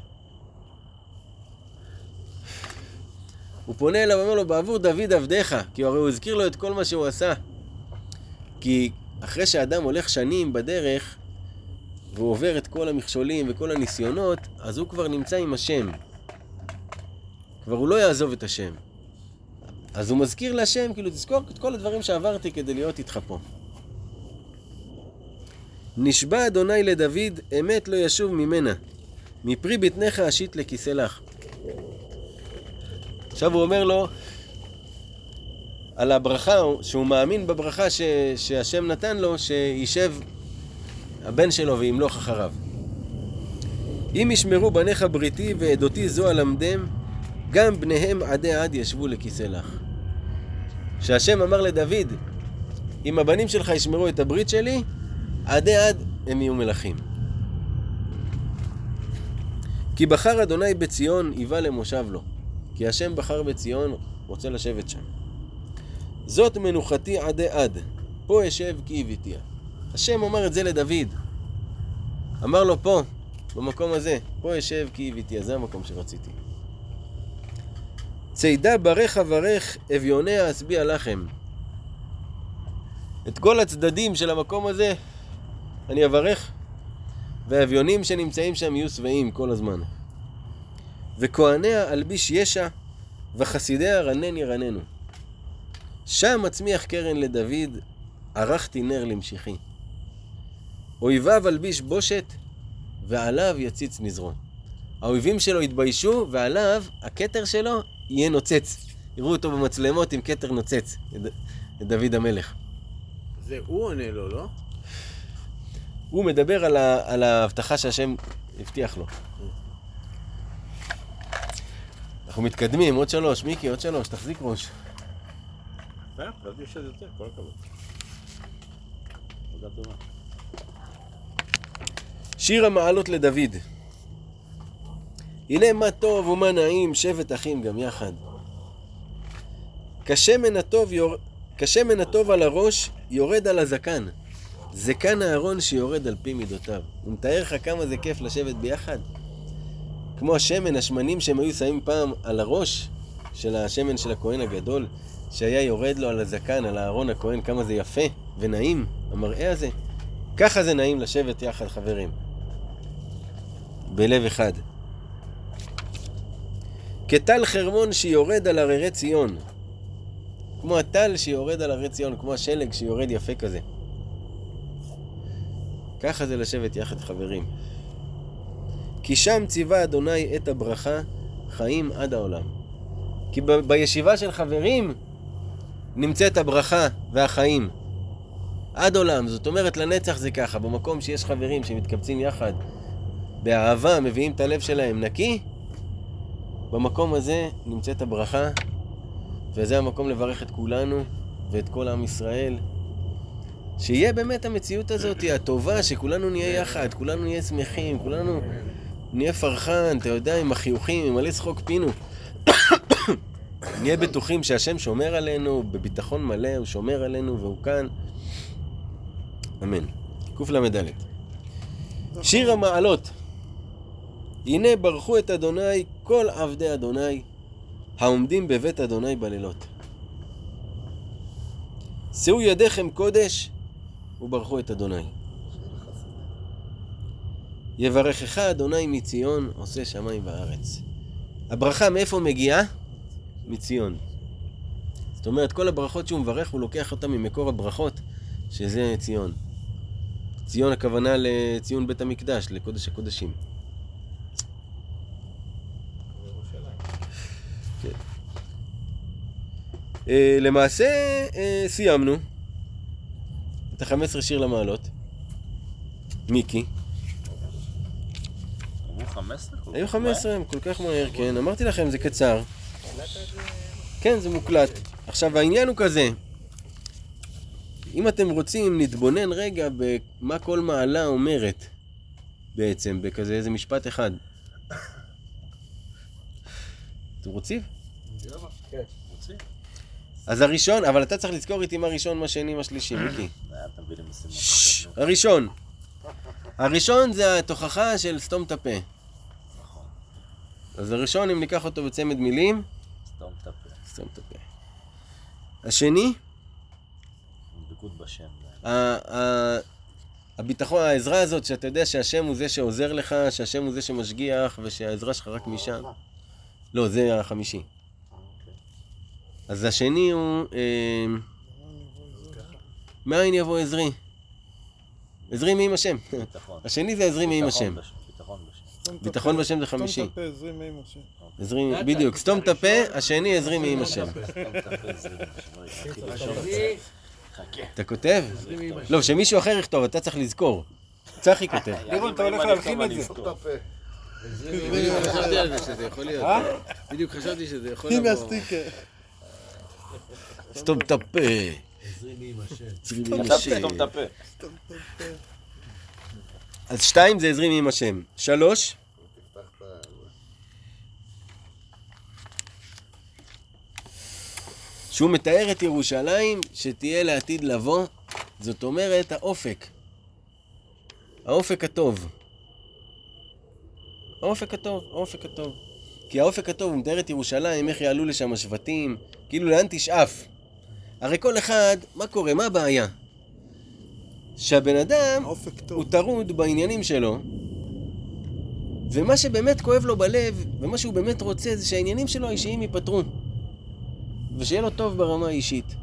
A: הוא פונה אליו ואומר לו, בעבור דוד עבדיך, כי הרי הוא הזכיר לו את כל מה שהוא עשה. כי אחרי שאדם הולך שנים בדרך, והוא עובר את כל המכשולים וכל הניסיונות, אז הוא כבר נמצא עם השם. כבר הוא לא יעזוב את השם. אז הוא מזכיר להשם, כאילו, תזכור את כל הדברים שעברתי כדי להיות איתך פה. נשבע אדוני לדוד, אמת לא ישוב ממנה. מפרי בטנך אשית לכיסא לך. עכשיו הוא אומר לו, על הברכה, שהוא מאמין בברכה ש, שהשם נתן לו, שישב הבן שלו וימלוך אחריו. אם ישמרו בניך בריתי ועדותי זו אלמדם, גם בניהם עדי עד ישבו לכיסא לך. שהשם אמר לדוד, אם הבנים שלך ישמרו את הברית שלי, עדי עד הם יהיו מלכים. כי בחר אדוני בציון, היווה למושב לו. כי השם בחר בציון, רוצה לשבת שם. זאת מנוחתי עדי עד, פה אשב כי הביתיה. השם אמר את זה לדוד. אמר לו פה, במקום הזה, פה אשב כי הביתיה, זה המקום שרציתי. צידה ברך אברך, אביוניה אשביע לכם. את כל הצדדים של המקום הזה אני אברך, והאביונים שנמצאים שם יהיו שבעים כל הזמן. וכהניה אלביש ישע, וחסידיה רנן ירננו. שם מצמיח קרן לדוד, ערכתי נר למשיחי. אויביו אלביש בושת, ועליו יציץ נזרו. האויבים שלו יתביישו, ועליו, הכתר שלו, יהיה נוצץ. יראו אותו במצלמות עם כתר נוצץ, את דוד המלך.
B: זה הוא עונה לו, לא?
A: הוא מדבר על, ה, על ההבטחה שהשם הבטיח לו. אנחנו מתקדמים, עוד שלוש, מיקי, עוד שלוש, תחזיק ראש. שיר המעלות לדוד. הנה מה טוב ומה נעים, שבט אחים גם יחד. כשמן הטוב, יור... כשמן הטוב על הראש, יורד על הזקן. זקן אהרון שיורד על פי מידותיו. הוא מתאר לך כמה זה כיף לשבת ביחד. כמו השמן, השמנים שהם היו שמים פעם על הראש של השמן של הכהן הגדול, שהיה יורד לו על הזקן, על אהרון הכהן, כמה זה יפה ונעים, המראה הזה. ככה זה נעים לשבת יחד, חברים. בלב אחד. כטל חרמון שיורד על הררי ציון. כמו הטל שיורד על הרי ציון, כמו השלג שיורד יפה כזה. ככה זה לשבת יחד חברים. כי שם ציווה אדוני את הברכה, חיים עד העולם. כי ב- בישיבה של חברים נמצאת הברכה והחיים. עד עולם, זאת אומרת לנצח זה ככה, במקום שיש חברים שמתקבצים יחד, באהבה, מביאים את הלב שלהם נקי, במקום הזה נמצאת הברכה, וזה המקום לברך את כולנו ואת כל עם ישראל. שיהיה באמת המציאות הזאת הטובה, שכולנו נהיה יחד, כולנו נהיה שמחים, כולנו נהיה פרחן, אתה יודע, עם החיוכים, עם מלא צחוק פינו. נהיה בטוחים שהשם שומר עלינו, בביטחון מלא, הוא שומר עלינו והוא כאן. אמן. קל"ד. שיר המעלות. הנה ברכו את אדוני כל עבדי אדוני, העומדים בבית אדוני בלילות. שאו ידיכם קודש, וברכו את אדוני. יברכך אדוני מציון, עושה שמיים וארץ. הברכה מאיפה מגיעה? מציון. זאת אומרת, כל הברכות שהוא מברך, הוא לוקח אותן ממקור הברכות, שזה ציון. ציון הכוונה לציון בית המקדש, לקודש הקודשים. כן. אה, למעשה, אה, סיימנו את ה-15 שיר למעלות. מיקי.
E: אמרו 15? כל
A: היו
E: כך
A: 15 כל כך מהר, כן. אמרתי לכם, זה קצר. כן, זה מוקלט. עכשיו, העניין הוא כזה. אם אתם רוצים, נתבונן רגע במה כל מעלה אומרת, בעצם, בכזה איזה משפט אחד. אתם רוצים?
E: רוצים?
A: אז הראשון, אבל אתה צריך לזכור איתי מה ראשון, מה שני, מה שלישי, מיקי.
E: אה, משימות.
A: ששש, הראשון. הראשון זה התוכחה של סתום את הפה.
E: נכון.
A: אז הראשון, אם ניקח אותו בצמד מילים,
E: סתום את הפה.
A: סתום את הפה. השני,
E: דבקות בשם.
A: הביטחון, העזרה הזאת, שאתה יודע שהשם הוא זה שעוזר לך, שהשם הוא זה שמשגיח, ושהעזרה שלך רק משם. לא, זה החמישי. אז השני הוא... אה, מאין יבוא עזרי? עזרי מעם השם. השני זה עזרי מעם השם.
E: ביטחון בש- ביטחון בשם.
A: זה
D: סתום
A: חמישי.
D: את הפה, עזרי מעם השם.
A: עזרי, בדיוק. סתום את הפה, השני עזרי מעם השם. אתה כותב? לא, שמישהו אחר יכתוב, אתה צריך לזכור. צחי כותב.
C: לירון, אתה הולך להלחין את זה.
E: אזכור.
B: בדיוק חשבתי על זה שזה יכול להיות. בדיוק חשבתי שזה יכול
D: הנה
B: לבוא.
D: הסטיקר.
A: סתום את הפה.
F: הזרימי עם השם.
E: סתום את הפה.
A: אז שתיים זה הזרימי עם השם. שלוש, שהוא מתאר את ירושלים שתהיה לעתיד לבוא, זאת אומרת האופק. האופק הטוב. האופק הטוב, האופק הטוב. כי האופק הטוב, הוא מתאר את ירושלים, איך יעלו לשם השבטים, כאילו לאן תשאף. הרי כל אחד, מה קורה? מה הבעיה? שהבן אדם. הוא טרוד בעניינים שלו, ומה שבאמת כואב לו בלב, ומה שהוא באמת רוצה, זה שהעניינים שלו האישיים ייפתרו. ושיהיה לו טוב ברמה האישית.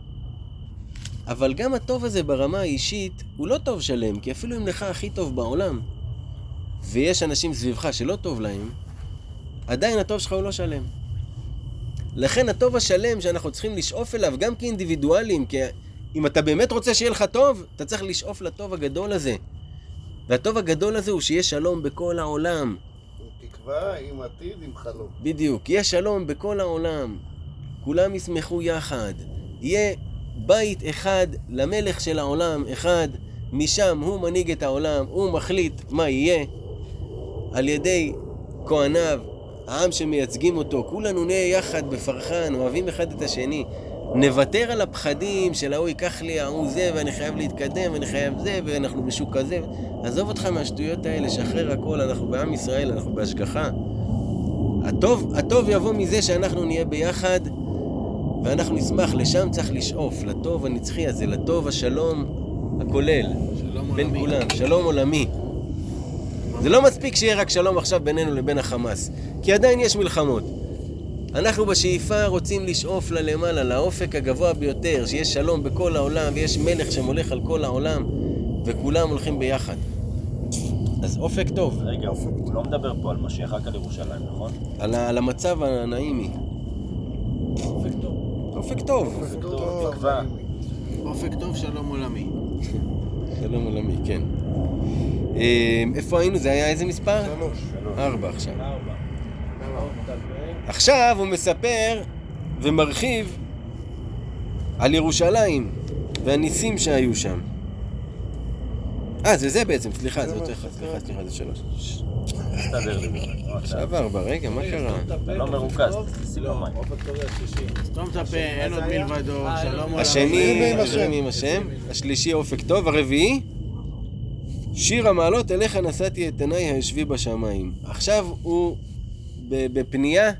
A: אבל גם הטוב הזה ברמה האישית, הוא לא טוב שלם, כי אפילו אם לך הכי טוב בעולם, ויש אנשים סביבך שלא טוב להם, עדיין הטוב שלך הוא לא שלם. לכן הטוב השלם שאנחנו צריכים לשאוף אליו, גם כאינדיבידואלים, כי אם אתה באמת רוצה שיהיה לך טוב, אתה צריך לשאוף לטוב הגדול הזה. והטוב הגדול הזה הוא שיהיה שלום בכל העולם.
G: תקווה עם עתיד, עם חלום.
A: בדיוק, יהיה שלום בכל העולם. כולם ישמחו יחד. יהיה בית אחד למלך של העולם, אחד. משם הוא מנהיג את העולם, הוא מחליט מה יהיה. על ידי כהניו, העם שמייצגים אותו, כולנו נהיה יחד בפרחן, אוהבים אחד את השני. נוותר על הפחדים של ההוא ייקח לי, ההוא זה, ואני חייב להתקדם, ואני חייב זה, ואנחנו בשוק כזה. עזוב אותך מהשטויות האלה, שחרר הכל, אנחנו בעם ישראל, אנחנו בהשגחה. הטוב, הטוב יבוא מזה שאנחנו נהיה ביחד, ואנחנו נשמח, לשם צריך לשאוף, לטוב הנצחי הזה, לטוב השלום הכולל,
B: שלום
A: בין
B: עולמי.
A: כולם, שלום עולמי. זה לא מספיק שיהיה רק שלום עכשיו בינינו לבין החמאס, כי עדיין יש מלחמות. אנחנו בשאיפה רוצים לשאוף ללמעלה, לאופק הגבוה ביותר, שיש שלום בכל העולם, ויש מלך שמולך על כל העולם, וכולם הולכים ביחד. אז אופק טוב,
E: רגע, הוא לא מדבר פה על משיח, רק על ירושלים, נכון?
A: על, על המצב הנעימי.
F: אופק טוב.
A: אופק טוב.
G: טוב,
E: תקווה.
B: אופק טוב, שלום עולמי.
A: שלום עולמי, כן. אה, איפה היינו? זה היה איזה מספר?
G: שלוש.
A: ארבע עכשיו.
F: ארבע.
A: עכשיו הוא מספר ומרחיב על ירושלים והניסים שהיו שם. אה, זה זה בעצם, סליחה, זה יותר אחד, סליחה, סליחה, זה שלוש.
E: תסתדר לי.
A: עכשיו ארבע, רגע, מה קרה?
E: אתה לא מרוכז, לו מים.
B: סתום את הפה, אין עוד מלבדו, שלום עולמי.
A: השני.
G: השם
A: עם השם, השלישי אופק טוב, הרביעי, שיר המעלות אליך נשאתי את עיניי היושבי בשמיים. עכשיו הוא בפנייה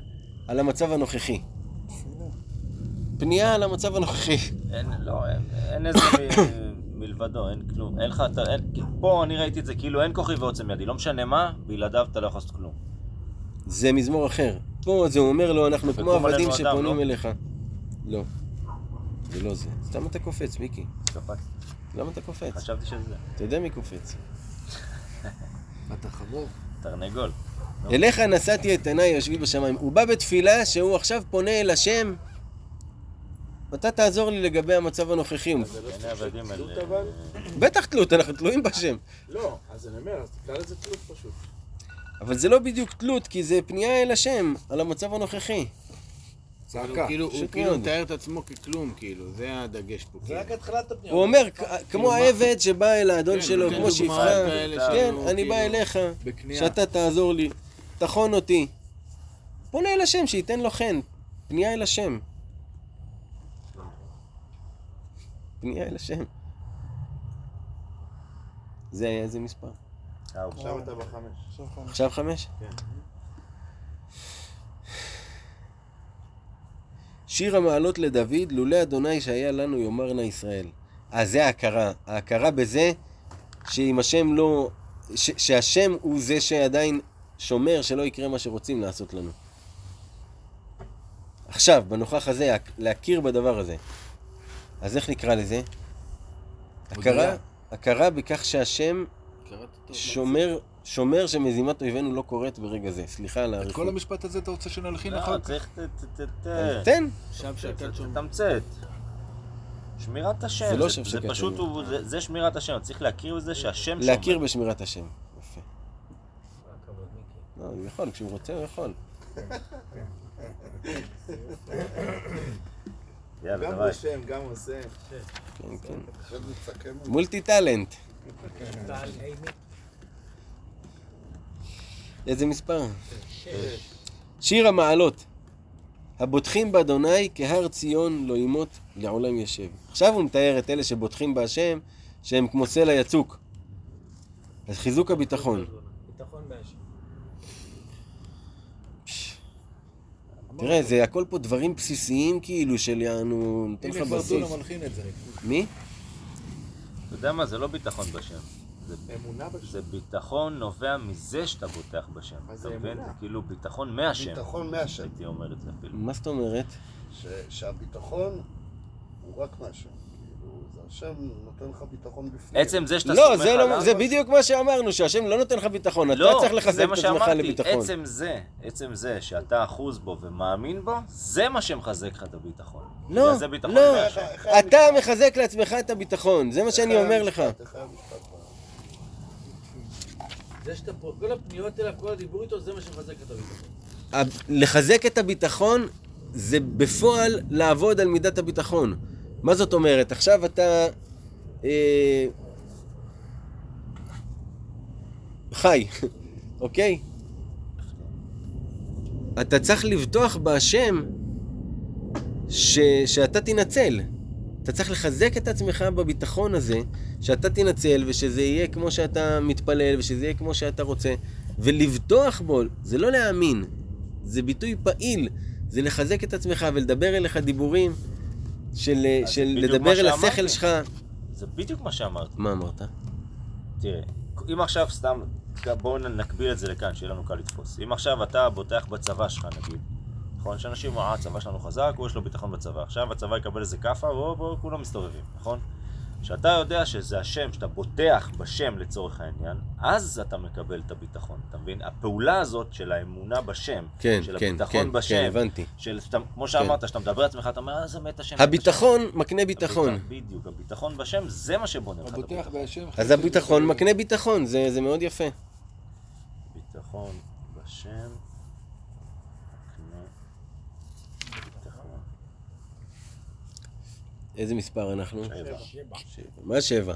A: על המצב הנוכחי. פנייה על המצב הנוכחי.
E: אין, לא, אין- אין איזה מלבדו, אין כלום. אין לך, אתה- אין- פה אני ראיתי את זה כאילו אין כוחי ועוצם ידי, לא משנה מה, בלעדיו אתה לא יכול לעשות כלום.
A: זה מזמור אחר. פה זה אומר לו, אנחנו כמו עבדים שפונים
E: לא?
A: אליך. לא. זה לא זה. סתם אתה קופץ, מיקי.
E: קפץ.
A: למה אתה קופץ?
E: חשבתי שזה זה.
A: אתה יודע מי קופץ.
C: אתה חמור.
E: תרנגול.
A: אליך נשאתי את עיניי יושבי בשמיים. הוא בא בתפילה שהוא עכשיו פונה אל השם. אתה תעזור לי לגבי המצב הנוכחי.
F: אבל?
A: בטח תלות, אנחנו תלויים בשם.
F: לא, אז אני אומר, אז תקרא לזה תלות פשוט.
A: אבל זה לא בדיוק תלות, כי זה פנייה אל השם, על המצב הנוכחי.
C: צעקה.
B: כאילו, הוא
A: פשוט
B: כאילו. מתאר את עצמו ככלום, כאילו, זה הדגש פה.
F: זה
B: כאילו.
F: רק התחלת הפנייה.
A: הוא אומר, כ- כמו
B: מה?
A: העבד שבא אל האדון
B: כן,
A: שלו, כמו.
B: כאלה
A: כן, אני בא
B: כאילו-
A: אליך,
C: בכניעה.
A: שאתה תעזור לי, תחון אותי. פונה אל השם, שייתן לו חן. פנייה אל השם. פנייה אל השם. זה היה איזה מספר?
G: עכשיו אתה בחמש.
D: עכשיו חמש.
A: עכשיו שיר המעלות לדוד, לולא אדוני שהיה לנו יאמר נא ישראל. אה, זה ההכרה. ההכרה בזה שאם השם לא... ש, שהשם הוא זה שעדיין שומר שלא יקרה מה שרוצים לעשות לנו. עכשיו, בנוכח הזה, הכ- להכיר בדבר הזה. אז איך נקרא לזה? הכרה. הכרה בכך שהשם. שומר, שומר שמזימת אויבינו לא קורית ברגע זה. סליחה על
C: את
A: האריכות.
C: כל המשפט הזה אתה רוצה שנלחין
E: לא,
C: אחר כך?
E: צריך... ת- ת- ת-
A: אז
E: ת-
A: תן.
B: עכשיו שקד שומר.
E: תתמצת. שמירת השם.
A: זה לא
E: זה
A: שבשקט
E: פשוט,
A: שומר.
E: הוא- זה- זה שמירת השם. צריך להכיר בזה שהשם שומר.
A: להכיר בשמירת השם. יפה. לא, הוא יכול, כשהוא רוצה הוא יכול.
E: יאללה,
F: גם. רושם, גם עושה.
A: כן, כן. מולטי טאלנט. איזה מספר? שיר המעלות. הבוטחים באדוני כהר ציון לא ימות לעולם ישב. עכשיו הוא מתאר את אלה שבוטחים בהשם, שהם כמו סלע יצוק. אז חיזוק הביטחון. תראה, זה הכל פה דברים בסיסיים כאילו של יענו, נותן לך בסיס.
C: דולה מלחין את זה.
A: מי?
E: אתה יודע מה? זה לא ביטחון בשם. זה
F: אמונה בשם.
E: זה ביטחון נובע מזה שאתה בוטח בשם. אתה
F: זה
E: מבין?
F: אמונה.
E: זה כאילו ביטחון מהשם.
G: ביטחון מהשם.
E: הייתי אומר את זה אפילו.
A: מה זאת אומרת?
G: ש- שהביטחון הוא רק מהשם. כאילו, זה השם נותן לך ביטחון בפנים.
E: עצם זה שאתה
A: לא,
E: סומך
A: זה, לא,
E: עליו...
A: זה בדיוק מה שאמרנו, שהשם לא נותן לך ביטחון, אתה
E: לא,
A: צריך לחזק
E: זה
A: את
E: מה
A: עצמך
E: שאמרתי.
A: לביטחון.
E: עצם זה, עצם זה שאתה אחוז בו ומאמין בו, זה מה שמחזק לך את הביטחון.
A: לא,
E: זה
A: לא, אתה מחזק לעצמך את הביטחון, זה מה שאני אומר לך.
F: כל הפניות אליו, כל הדיבור איתו, זה מה שמחזק את הביטחון.
A: ה- לחזק את הביטחון זה בפועל לעבוד על מידת הביטחון. מה זאת אומרת? עכשיו אתה אה, חי, אוקיי? אתה צריך לבטוח בהשם ש, שאתה תנצל. אתה צריך לחזק את עצמך בביטחון הזה, שאתה תנצל ושזה יהיה כמו שאתה מתפלל ושזה יהיה כמו שאתה רוצה, ולבטוח בו, זה לא להאמין, זה ביטוי פעיל, זה לחזק את עצמך ולדבר אליך דיבורים של,
E: אז
A: של לדבר אל. השכל שלך.
E: זה בדיוק מה שאמרתי.
A: מה אמרת?
E: תראה, אם עכשיו סתם, בואו נקביל את זה לכאן, שיהיה לנו קל לתפוס. אם עכשיו אתה בוטח בצבא שלך נגיד, נכון? שאנשים אה, הצבא שלנו חזק, הוא יש לו ביטחון בצבא. עכשיו הצבא יקבל איזה כאפה, בואו, בואו, כולם מסתובבים, נכון? כשאתה יודע שזה השם, שאתה בוטח בשם לצורך העניין, אז אתה מקבל את הביטחון, אתה מבין? הפעולה הזאת של האמונה בשם,
A: כן,
E: של
A: כן,
E: הביטחון
A: כן,
E: בשם,
A: כן, הבנתי.
E: של, שאתה, כמו שאמרת, שאתה מדבר לעצמך, אתה אומר, אה, זה מת השם. מת
A: הביטחון
E: השם."
A: מקנה ביטחון.
E: הביט- בדיוק, הביטחון בשם, זה מה שבונה לך את הביטחון.
C: בהשם.
A: אז הביטחון מקנה ביטחון, זה, זה מאוד יפה.
E: ביטחון בשם. מקנה ביטחון.
A: איזה מספר אנחנו?
E: שבע.
A: מה שבע?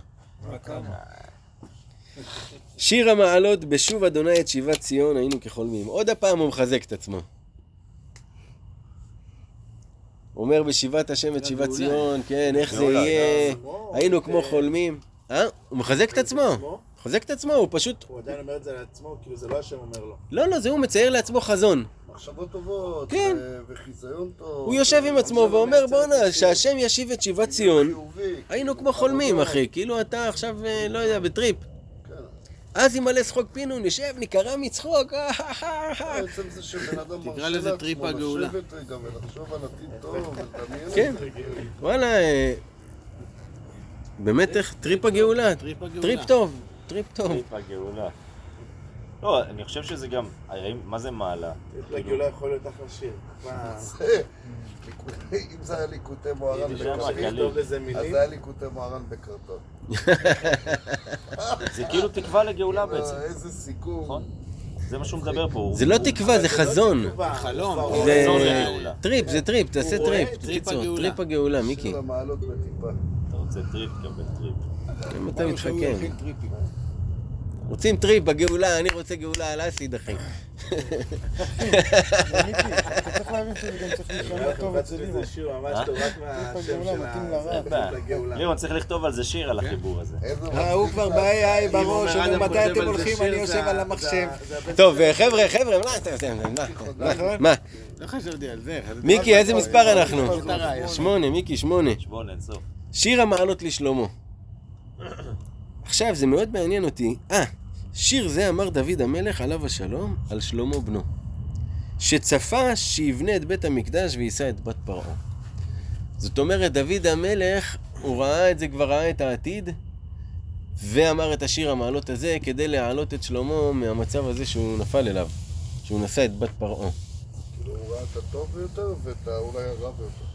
A: שיר המעלות בשוב אדוני את שיבת ציון היינו כחולמים. עוד הפעם הוא מחזק את עצמו. אומר בשיבת השם את שיבת ציון, כן, איך זה יהיה, היינו כמו חולמים. אה? הוא מחזק את עצמו. מחזק את עצמו, הוא פשוט...
F: הוא עדיין אומר את זה לעצמו, כאילו זה לא השם אומר לו.
A: לא, לא, זה הוא מצייר לעצמו חזון.
G: מחשבות טובות,
A: כן.
G: וחיזיון טוב.
A: הוא יושב עם עצמו ואומר, בואנה, שהשם ישיב את שיבת ציון, היינו כמו חולמים, אחי. כאילו אתה עכשיו, אה, לא יודע, בטריפ.
G: כן.
A: אז ימלא שחוק פינו, נשב, נקרע מצחוק. אה,
G: עצם זה שבן אדם
B: תקרא לזה טריפ הגאולה.
A: כן. וואלה, אה, באמת איך, טריפ הגאולה.
B: טריפ הגאולה.
A: טריפ טוב, טריפ טוב.
E: טריפ הגאולה. לא, אני חושב שזה גם, הרי מה זה מעלה?
F: טריפ הגאולה יכול להיות אחלה שיר. מה,
G: אם זה היה ליקוטי מוהר"ן בקרטון, אז זה היה ליקוטי מוהר"ן בקרטון.
E: זה כאילו תקווה לגאולה
G: אה,
E: בעצם,
G: איזה סיכום.
E: נכון? זה מה שהוא מדבר פה.
A: זה לא תקווה, זה חזון.
F: תקווה,
B: חלום.
A: זה
E: חזון.
A: טריפ, זה טריפ, תעשה טריפ.
B: הגאולה.
A: טריפ הגאולה, מיקי.
E: אתה רוצה טריפ, קבל טריפ.
A: אם אתה מתחכם. רוצים טריפ בגאולה, אני רוצה גאולה על אסיד, אחי.
D: אתה צריך להבין שזה גם צריך להישמע טוב אצל
F: לגאולה.
E: לירון צריך לכתוב על זה שיר, על החיבור הזה.
D: אה, הוא כבר ב-AI בראש, אומר מתי אתם הולכים, אני יושב על המחשב.
A: טוב, אה, חבר'ה, חבר'ה, מה אתם עושים? מה? מה?
B: לא חשבתי על זה.
A: מיקי, איזה מספר אנחנו? שמונה, מיקי, שמונה.
E: חשבון אין סוף.
A: שיר המעלות לשלמה. עכשיו, זה מאוד מעניין אותי. אה, שיר זה אמר דוד המלך עליו השלום על שלמה בנו. שצפה שיבנה את בית המקדש ויישא את בת פרעה. זאת אומרת, דוד המלך, הוא ראה את זה, כבר ראה את העתיד, ואמר את השיר המעלות הזה כדי להעלות את שלמה מהמצב הזה שהוא נפל אליו, שהוא נשא את בת פרעה.
G: כאילו הוא ראה את הטוב ביותר ואת האולי הרע ביותר.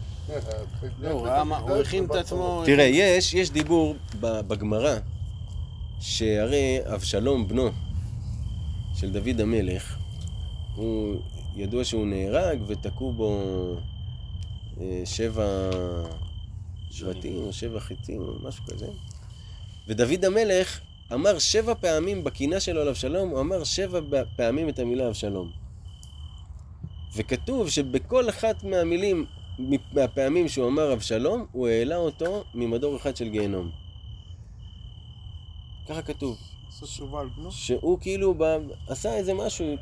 B: לא, הוא הכין את עצמו...
A: תראה, יש, יש דיבור ב- בגמרא, שהרי אבשלום בנו של דוד המלך, הוא ידוע שהוא נהרג ותקעו בו אה, שבע שבטים או שבע חיטים או משהו כזה. ודוד המלך אמר שבע פעמים בקינה שלו על אבשלום, הוא אמר שבע פעמים את המילה אבשלום. וכתוב שבכל אחת מהמילים, מהפעמים שהוא אמר אבשלום, הוא העלה אותו ממדור אחד של גיהנום. ככה כתוב.
D: על בנו.
A: שהוא כאילו ב... עשה איזה משהו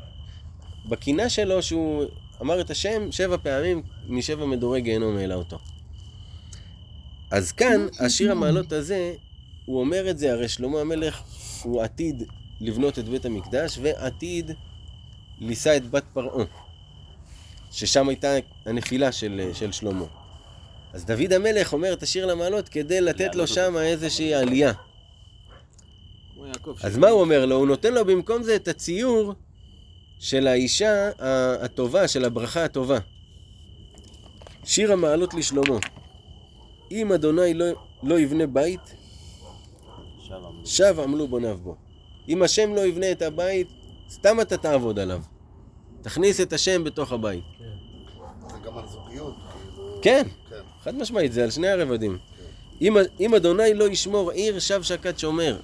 A: בקינה שלו שהוא אמר את השם שבע פעמים משבע מדורי גיהנום העלה אותו. אז כאן, השיר המעלות הזה, הוא אומר את זה, הרי שלמה המלך הוא עתיד לבנות את בית המקדש ועתיד לישא את בת פרעה, ששם הייתה הנפילה של, של שלמה. אז דוד המלך אומר את השיר למעלות כדי לתת לו שם איזושהי עלייה. אז מה הוא אומר לו? הוא נותן לו במקום זה את הציור של האישה ה- הטובה, של הברכה הטובה. שיר המעלות לשלמה. אם אדוני לא, לא יבנה בית. שב עמלו בוניו בו. אם השם לא יבנה את הבית, סתם אתה תעבוד עליו. תכניס את השם בתוך הבית.
G: זה גם על זוגיות, כאילו...
A: כן,
G: כן.
A: חד משמעית, זה על שני הרבדים. אם, אם אדוני לא ישמור עיר, שב שקד שומר.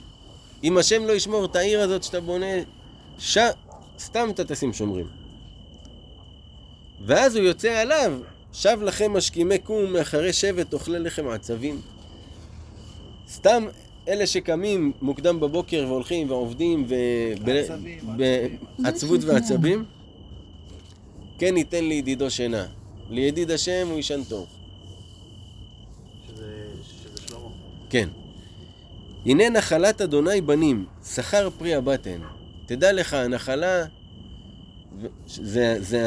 A: אם השם לא ישמור את העיר הזאת שאתה בונה, ש... סתם אתה תשים שומרים. ואז הוא יוצא עליו, שב לכם משכימי קום מאחרי שבט אוכלי לחם עצבים. סתם אלה שקמים מוקדם בבוקר והולכים ועובדים
D: עצבים,
A: בעצבות ועצבים, כן ייתן לידידו שינה. לידיד השם הוא יישן טוב.
F: שזה שזה שלמה.
A: כן. הנה נחלת אדוני בנים, שכר פרי הבטן. תדע לך, הנחלה זה, זה,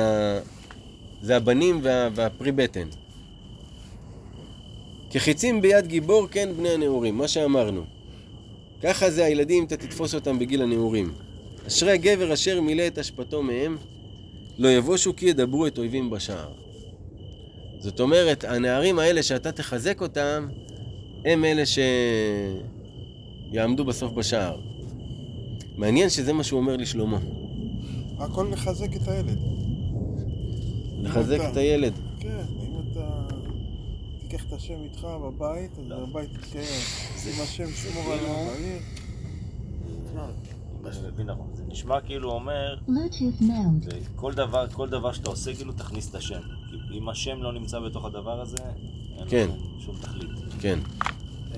A: זה הבנים וה, והפרי בטן. כחיצים ביד גיבור, כן בני הנעורים, מה שאמרנו. ככה זה הילדים, אתה תתפוס אותם בגיל הנעורים. אשרי הגבר אשר מילא את אשפתו מהם, לא יבושו כי ידברו את אויבים בשער. זאת אומרת, הנערים האלה שאתה תחזק אותם, הם אלה שיעמדו בסוף בשער. מעניין שזה מה שהוא אומר לשלמה.
D: הכל לחזק את הילד.
A: לחזק את הילד.
D: כן, אם אתה תיקח את השם איתך בבית, אז הבית יתקיים. אם השם ישמור עליו בעיר.
E: נכון. זה נשמע כאילו אומר. כל דבר, כל דבר שאתה עושה, כאילו תכניס את השם. אם השם לא נמצא בתוך הדבר הזה, אין
A: כן.
E: לו שום תכלית.
A: כן.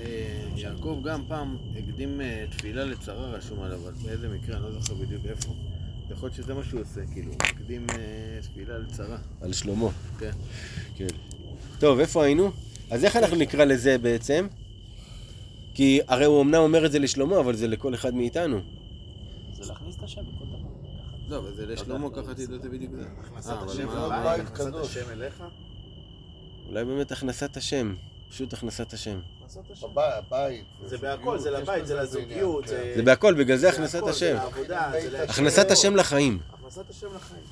B: אה, יעקב גם פעם הקדים אה, תפילה לצרה רשום עליו, אבל באיזה מקרה, אני לא זוכר בדיוק איפה. יכול להיות שזה מה שהוא עושה, כאילו, הוא הקדים אה, תפילה לצרה.
A: על שלמה.
B: כן.
A: כן. טוב, איפה היינו? אז איך אנחנו נקרא לזה בעצם? כי הרי הוא אמנם אומר את זה לשלמה, אבל זה לכל אחד מאיתנו.
E: זה להכניס את השם בכל דבר.
B: לא, אבל זה לשלמה, ככה תדע זה בדיוק זה.
F: הכנסת
G: קדוש.
F: השם אליך.
A: אולי באמת הכנסת השם. פשוט הכנסת השם.
G: בבית, הבית.
F: זה בהכל, זה לבית, זה לזוגיות,
G: עניין,
F: זה...
A: בהכל, בגלל זה הכנסת השם. הכנסת השם לחיים.
F: הכנסת השם לחיים.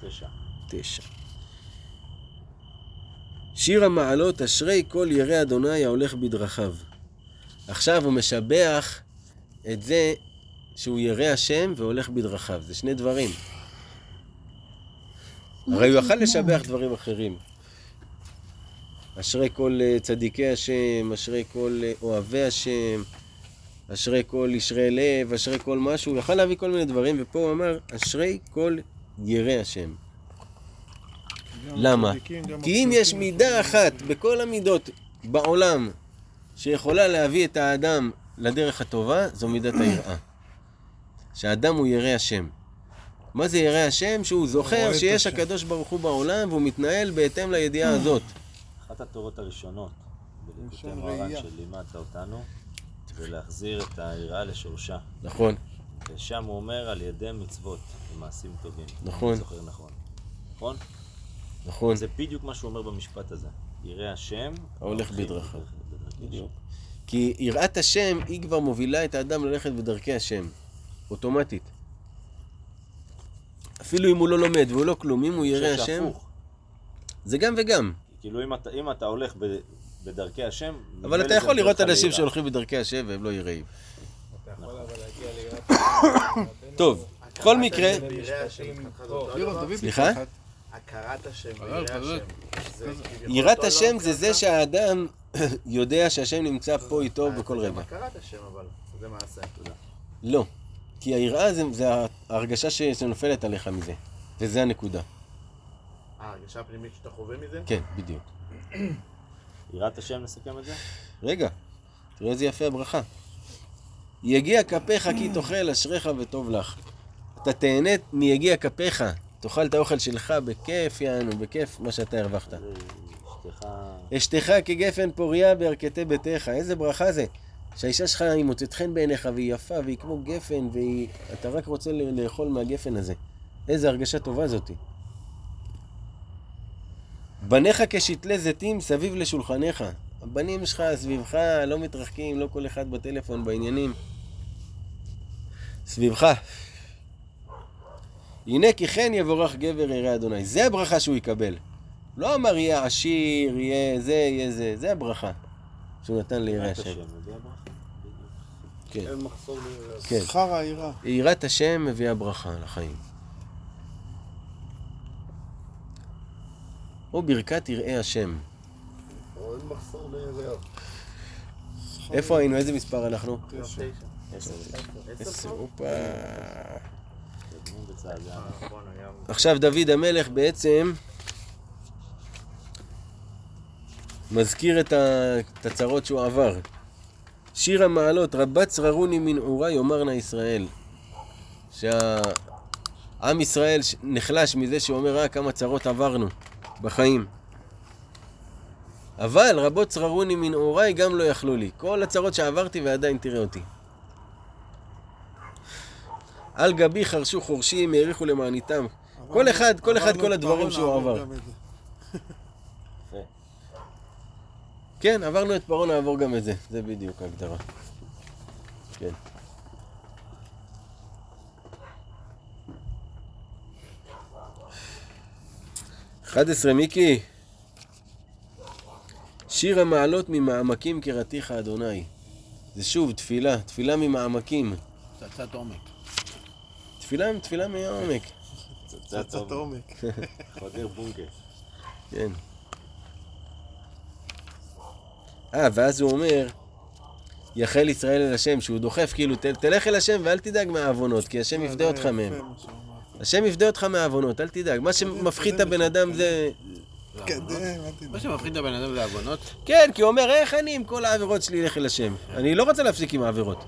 E: תשע.
A: תשע. שיר המעלות, אשרי כל ירא אדוני ההולך בדרכיו. עכשיו הוא משבח את זה שהוא ירא השם והולך בדרכיו. זה שני דברים. הרי הוא יכל לשבח דברים אחרים. אשרי כל אה, צדיקי השם, אשרי כל אה, אוהבי השם, אשרי כל ישרי לב, אשרי כל משהו. הוא יכל להביא כל מיני דברים, ופה הוא אמר, אשרי כל ירא השם. למה? כי אם יש מידה אחת בכל המידות בעולם שיכולה להביא את האדם לדרך הטובה, זו מידת היראה. שהאדם הוא ירא השם. מה זה ירא השם? שהוא זוכר שיש. הקדוש ברוך הוא בעולם והוא מתנהל בהתאם לידיעה הזאת.
E: אחת התורות הראשונות בליקוטי מוהר"ן
D: ראייה.
E: שלימדת אותנו, זה להחזיר את היראה לשורשה.
A: נכון,
E: ושם הוא אומר על ידי מצוות ומעשים טובים.
A: נכון.
E: אני זוכר נכון. נכון?
A: נכון.
E: זה בדיוק מה שהוא אומר במשפט הזה. ירא השם,
A: ההולך בדרכיו.
E: בדרכי
A: בדיוק. כי יראת השם היא כבר מובילה את האדם ללכת בדרכי השם. אוטומטית. אפילו אם הוא לא לומד והוא לא כלום, אם הוא ירא השם. זה גם וגם.
E: כאילו אם אתה, אם אתה הולך ב, בדרכי השם...
A: אבל אתה יכול לראות אנשים. שהולכים בדרכי השם והם לא יראים. טוב, בכל מקרה, סליחה?
B: הכרת השם,
A: יראת השם זה זה? שהאדם יודע שהשם נמצא פה
B: אה,
A: בכל
B: זה
A: רגע.
B: הכרת השם, אבל זה מעשה. תודה.
A: לא. כי היראה זה, ההרגשה שנופלת עליך מזה. וזה הנקודה.
B: אה, הרגשה הפנימית שאתה חווה מזה?
A: כן, בדיוק.
E: יראת השם נסכם את זה?
A: רגע, תראה איזה יפה הברכה. יגיע כפיך כי תאכל אשריך וטוב לך. אתה תהנה מיגיע כפיך, תאכל את האוכל שלך בכיף יענו, בכיף מה שאתה הרווחת.
E: זה אשתך...
A: כגפן פוריה בירכתי ביתך, איזה ברכה זה. שהאישה שלך היא מוצאת חן בעיניך והיא יפה והיא כמו גפן ואתה רק רוצה לאכול מהגפן הזה. איזה הרגשה טובה זאתי. בניך כשתלי זיתים סביב לשולחניך. הבנים שלך סביבך, לא מתרחקים, לא כל אחד בטלפון, בעניינים. סביבך. הנה כי כן יבורך גבר ירא אדוני. זה הברכה שהוא יקבל. לא אמר יהיה עשיר, יהיה זה, יהיה זה. זה הברכה שהוא נתן לירא השם. כן,
G: אין מחסור ליראה.
A: כן.
D: שכר העירה.
A: יראת השם מביאה ברכה לחיים. או ברכת יראי השם. איפה היינו? איזה מספר אנחנו?
B: היה...
A: עכשיו דוד המלך בעצם מזכיר את הצרות שהוא עבר. שיר המעלות, רבת צררוני מנעורה יאמר נא ישראל. שהעם ישראל נחלש מזה שהוא אומר, אה, כמה צרות עברנו בחיים. אבל רבות צררוני מנעוריי גם לא יכלו לי. כל הצרות שעברתי ועדיין תראה אותי. על גבי חרשו חורשים, האריכו למעניתם. כל אחד, כל אחד, כל הדברים שהוא עבר. כן, עברנו את פרעה, נעבור גם את זה. זה בדיוק ההגדרה. כן. אחד עשרה, מיקי. שיר המעלות ממעמקים קראתיך אדוני. זה שוב תפילה, תפילה ממעמקים.
B: פצצת עומק.
A: תפילה, תפילה מהעומק.
D: פצצת עומק.
E: חודר בונקר.
A: כן. אה, ואז הוא אומר, יחל ישראל אל השם, שהוא דוחף, כאילו, תלך אל השם ואל תדאג מהעוונות, כי השם יפדה אותך מהם. השם יפדה אותך מהעוונות, אל תדאג. מה שמפחיד את הבן אדם זה...
D: תתקדם,
B: מה. שמפחיד את הבן אדם זה עוונות?
A: כן, כי הוא אומר, איך אני עם כל העבירות שלי אלך אל השם? אני לא רוצה להפסיק עם העבירות.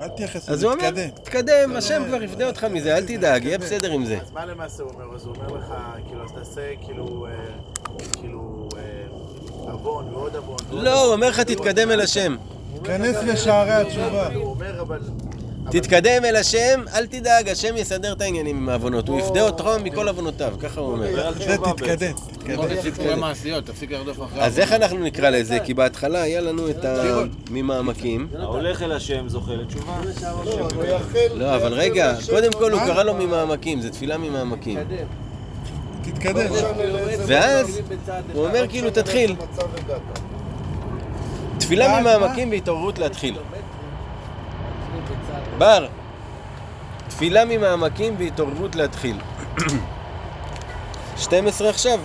D: אל תייחס
A: אז
D: לזה,
A: הוא אומר,
D: תתקדם.
A: תתקדם, השם כבר יפדה אותך מזה, אל תדאג, יהיה בסדר עם זה.
B: אז מה למעשה הוא אומר? אז הוא אומר לך, כאילו, אז תעשה כאילו, אה, כאילו, אה, עוון ועוד עוון.
A: לא, הוא. אומר לך, תתקדם אל השם.
D: כנס לשערי התשובה.
B: הוא אומר, אבל...
A: תתקדם אל השם, אל תדאג, השם יסדר את העניינים עם העוונות. הוא יפדה אותך מכל עוונותיו, ככה הוא אומר.
E: תשובה
D: תתקדם, תתקדם.
A: אז איך אנחנו נקרא לזה? כי בהתחלה היה לנו את ה... ממעמקים.
E: ההולך אל השם זוכה לתשובה.
G: לא,
A: אבל רגע, קודם כל הוא? קרא לו ממעמקים, זה תפילה ממעמקים.
D: תתקדם.
A: ואז. הוא אומר כאילו, תתחיל. תפילה? ממעמקים והתעוררות להתחיל. בר, תפילה ממעמקים והתעוררות להתחיל. 12 עכשיו?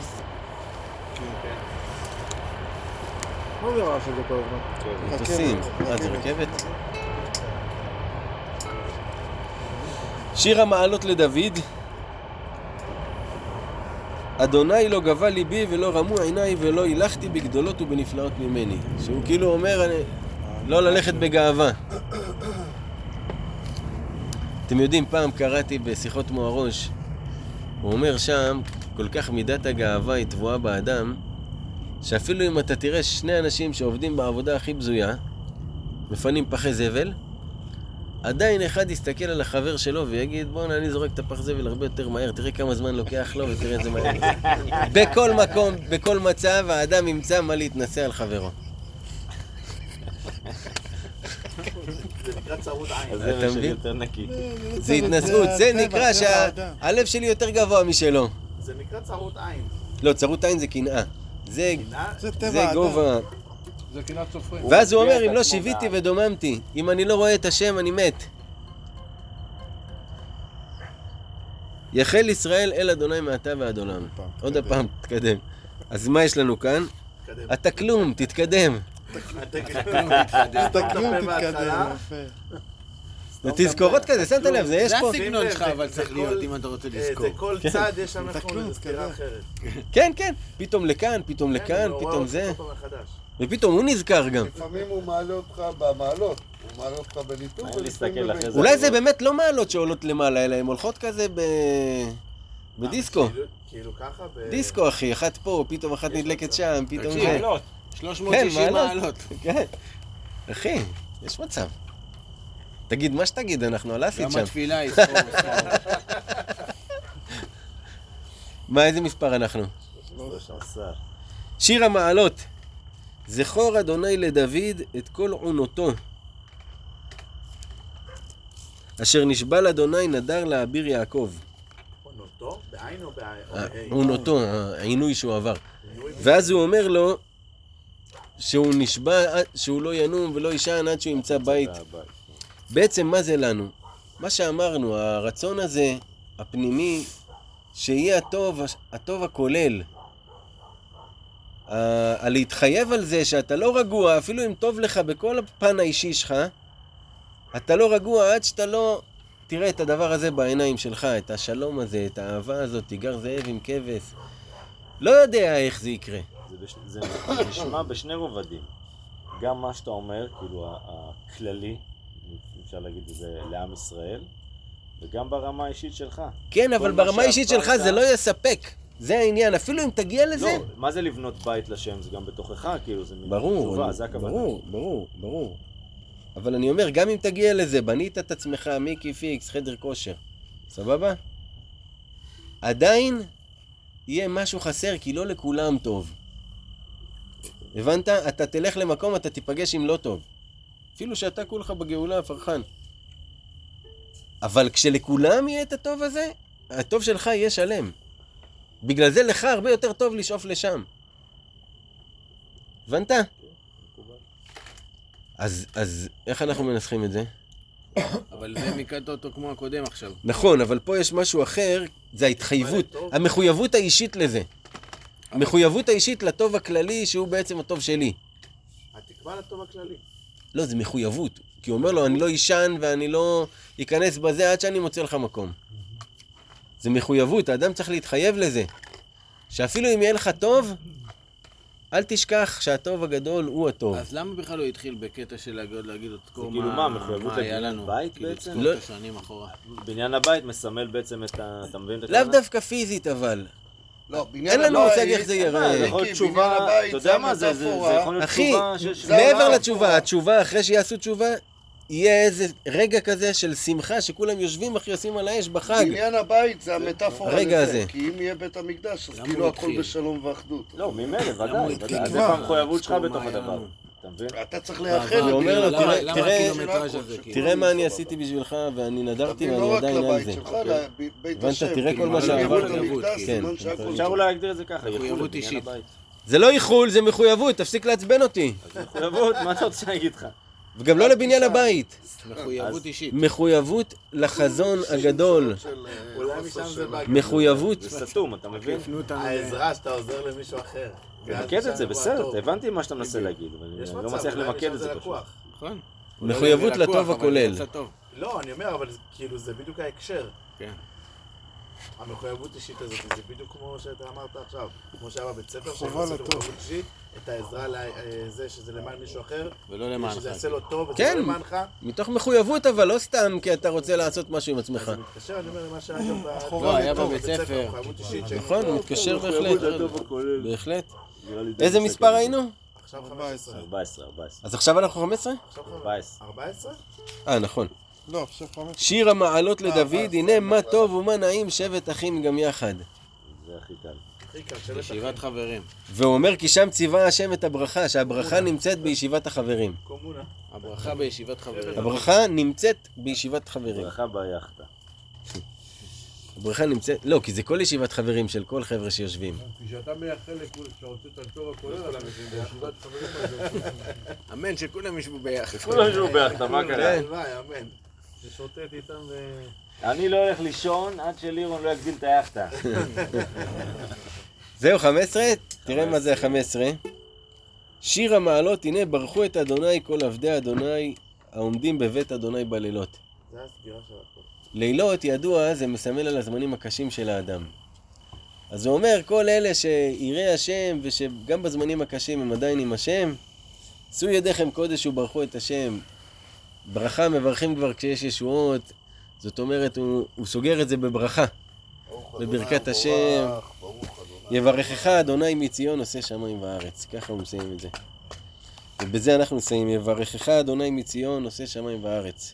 C: מה זה הרעש הזה כל הזמן?
A: מטוסים. מה, זה רכבת? שיר המעלות לדוד. אדוני לא גבה ליבי ולא רמו עיניי ולא הילכתי בגדולות ובנפלאות ממני. שהוא כאילו אומר. לא ללכת בגאווה. אתם יודעים, פעם קראתי בשיחות מוהראש, הוא אומר שם, כל כך מידת הגאווה היא טבועה באדם, שאפילו אם אתה תראה שני אנשים שעובדים בעבודה הכי בזויה, מפנים פחי זבל, עדיין אחד יסתכל על החבר שלו ויגיד בואנה אני זורק את הפח זבל הרבה יותר מהר, תראה כמה זמן לוקח לו ותראה את זה מהר. בכל מקום, בכל מצב, האדם ימצא מה להתנשא על חברו.
B: זה נקרא צרות עין.
E: שלי? יותר נקי.
A: זה התנשאות, זה נקרא. שהלב שלי יותר גבוה משלו.
B: זה נקרא צרות עין.
A: לא, צרות עין זה קנאה. זה. גובה.
C: זה קנאת סופרים.
A: ואז הוא אומר, אם לא שיוויתי
E: בעין."
A: ודוממתי, אם אני לא רואה את השם, אני מת. יחל ישראל אל אדוני מעתה ועד עולם. עוד הפעם, תתקדם. אז מה יש לנו כאן? אתה כלום, תתקדם.
D: תקנו, תתקדם, יפה.
A: זה תזכורות כזה, שמת לב, זה יש
B: זה
A: פה.
B: הסגנון שלך,
H: זה-
B: אבל
H: זה
B: צריך להיות, אם אתה רוצה
H: אה,
B: לזכור.
H: זה כל
A: כן.
H: צד יש שם
D: תקנו,
H: איזה
D: תתקדם.
H: אחרת.
A: כן, כן, פתאום לכאן, פתאום
H: כן,
A: לכאן, פתאום זה. ופתאום הוא נזכר גם.
G: לפעמים הוא מעלה אותך במעלות, הוא מעלה אותך במיזם.
A: אולי זה באמת לא מעלות שעולות למעלה, אלא הן הולכות כזה ב... בדיסקו.
H: כאילו- כאילו ככה? ב-
A: דיסקו, אחי, אחת פה, פתאום אחת נדלקת שם, פתאום
B: תקשיב,
A: זה.
E: מעלות.
B: 360 מעלות.
A: כן. אחי, יש מצב. תגיד מה שתגיד, אנחנו על אסיד
B: גם
A: שם.
B: התפילה היא ספור.
A: מה, איזה מספר אנחנו?
E: עשר.
A: שיר המעלות. זכור אדוני לדוד את כל עונותו. אשר נשבע לאדוני נדר לאביר יעקב.
H: עונותו? בעין או בעין?
A: אה? עונותו, העינוי שהוא עבר. ואז הוא אומר לו שהוא נשבע שהוא לא ינום ולא יישן עד שהוא ימצא בית.
E: והבית.
A: בעצם מה זה לנו? מה שאמרנו, הרצון הזה, הפנימי, שיהיה הטוב, הטוב הכולל. ה- הלהתחייב על זה שאתה לא רגוע, אפילו אם טוב לך בכל הפן האישי שלך, אתה לא רגוע עד שאתה לא תראה את הדבר הזה בעיניים שלך, את השלום הזה, את האהבה הזאת, תיגר זאב עם כבש. לא יודע איך זה יקרה.
E: זה, בש... זה נשמע בשני רובדים. גם מה שאתה אומר, כאילו הכללי, אפשר להגיד את זה לעם ישראל, וגם ברמה האישית שלך.
A: כן, אבל
E: מה
A: ברמה האישית שלך
E: שעברת-
A: זה לא יספק. זה העניין, אפילו אם תגיע לזה.
E: לא, מה זה לבנות בית לשם? זה גם בתוכך, כאילו, זה מין
A: ברור,
E: תשובה,
A: אני-
E: זה הכוונה.
A: ברור, ברור, ברור. אבל אני אומר, גם אם תגיע לזה, בנית את עצמך, מיקי פיקס, חדר כושר, סבבה? עדיין יהיה משהו חסר, כי לא לכולם טוב. הבנת? אתה תלך למקום, אתה תיפגש עם לא טוב. אפילו שאתה כולך בגאולה, פרחן. אבל כשלכולם יהיה את הטוב הזה, הטוב שלך יהיה שלם. בגלל זה לך הרבה יותר טוב לשאוף לשם. הבנת? אז, אז איך אנחנו מנסחים את זה?
B: אבל זה מיקדת אותו כמו הקודם עכשיו.
A: נכון, אבל פה יש משהו אחר, זה ההתחייבות, המחויבות האישית לזה. המחויבות האישית לטוב הכללי, שהוא בעצם הטוב שלי.
H: התקווה לטוב הכללי.
A: לא, זה מחויבות. כי הוא אומר לו, אני לא אישן ואני לא אכנס בזה עד שאני מוצא לך מקום. זה מחויבות, האדם צריך להתחייב לזה. שאפילו אם יהיה לך טוב, אל תשכח שהטוב הגדול הוא הטוב.
B: אז למה בכלל הוא התחיל בקטע של להגיד להגיד את כל
E: כאילו מה, מחויבות לבניין? בית
B: כאילו,
E: בעצם?
B: לזכור
A: לא-
B: את השנים אחורה.
E: בניין הבית מסמל בעצם את ה... אתה מבין את
A: לאו
E: הכוונה?
A: דווקא פיזית אבל.
G: לא, בניין
A: אין לנו מושג איך זה ייראה.
E: אה, זה יכול להיות תשובה, אתה יודע מה זה, זה. זה יכול להיות
A: אחי,
E: תשובה ש- ש-
G: זה
A: מעבר לתשובה. התשובה, אחרי שיעשו תשובה, יהיה איזה רגע כזה של שמחה, שכולם יושבים אחי עושים על האש בחג.
G: בניין הבית זה המטאפורה לזה,
A: הזה.
G: כי אם יהיה בית המקדש, אז כאילו הכל? בשלום ואחדות.
E: לא, ממילא, ודאי, אז
B: כבר?
E: המחויבות שלך בתוך הדבר? מבין?
G: אתה צריך לייחד
A: הוא אומר לו, תראה-
B: הזה, כאילו?
A: תראה מה אני עשיתי בשבילך, ואני נדרתי ואני
G: לא
A: עדיין על זה. הבנת? תראה
G: כאילו,
A: כל מה
G: המקדש,
A: כן.
E: אפשר אולי להגדיר את זה ככה,
B: מחויבות אישית.
E: הבית.
A: זה לא איחול, זה מחויבות, תפסיק לעצבן אותי.
E: מחויבות, מה אתה רוצה שאני אגיד לך?
A: וגם לא לבניין הבית.
B: מחויבות אישית.
A: מחויבות לחזון הגדול.
G: אה,
H: אולי משם זה בא.
A: מחויבות.
E: זה סתום, אתה מבין?
H: העזרה שאתה עוזר למישהו אחר.
E: למקד את זה, בסדר. הבנתי מה שאתה מנסה להגיד, אבל אני לא מצליח למקד את זה פשוט.
H: לקוח.
B: נכון.
A: מחויבות לטוב הכולל.
H: לא, אני אומר, אבל כאילו זה בדיוק ההקשר.
B: כן.
H: המחויבות אישית הזאת, זה בדיוק כמו שאתה אמרת עכשיו. כמו שהיה בבית ספר,
D: חובה
H: שהם
D: לטוב.
H: מחויבות אישית, את העזרה לזה שזה למען מישהו אחר,
B: ולא למענך.
H: שזה יעשה לו טוב, וזה
A: כן.
H: לא למענך.
A: מתוך מחויבות, אבל לא סתם כי אתה רוצה לעשות משהו עם עצמך.
H: זה מתקשר, אני אומר, למה שהיה גם
B: בבית ספר.
H: מחויבות אישית.
A: נכון, הוא מתקשר בהחלט. בהחלט. איזה מספר. היינו?
H: עכשיו 15.
E: 14, 14.
A: אז עכשיו אנחנו 15?
H: עכשיו
E: 14.
H: 14?
A: אה, נכון.
D: לא, עכשיו חמש.
A: שיר המעלות לדוד,
G: אז
A: הנה מה. טוב ומה נעים שבת אחים גם יחד.
E: זה הכי קל.
H: הכי קל, שבט
B: ישיבת חברים.
A: והוא אומר כי שם ציווה השם את הברכה, שהברכה נמצאת בישיבת החברים.
H: קומונה.
B: הברכה בישיבת חברים.
A: הברכה נמצאת בישיבת חברים.
E: ברכה ביאכטה.
A: הברכה נמצאת, לא, כי זה כל ישיבת חברים של כל חבר'ה שיושבים.
F: כשאתה מייחל לכולם, כשאתה רוצה את הטוב הכולל, אז בישיבת חברים הזה.
B: אמן שכולם ישבו ביחד.
E: כולם ישבו ביאכטה, מה קרה?
H: הלוואי, אמן. ששוטט איתם ו...
E: אני לא הולך לישון עד שלירון לא יגדיל את היאכטה.
A: זהו, 15? תראה מה זה ה-15. שיר המעלות, הנה ברכו את אדוני כל עבדי אדוני העומדים בבית אדוני בלילות.
H: זה הסגירה של הכל.
A: לילות, ידוע, זה מסמל על הזמנים הקשים של האדם. אז הוא אומר, כל אלה שיראי השם, ושגם בזמנים הקשים הם עדיין עם השם, שאו ידיכם קודש וברכו את השם. ברכה מברכים כבר כשיש ישועות, זאת אומרת, הוא, הוא סוגר את זה בברכה. בברכת השם. יברכך אדוני מציון עושה שמיים וארץ. ככה הוא מסיים את זה. ובזה אנחנו נסיים. יברכך אדוני מציון עושה שמיים וארץ.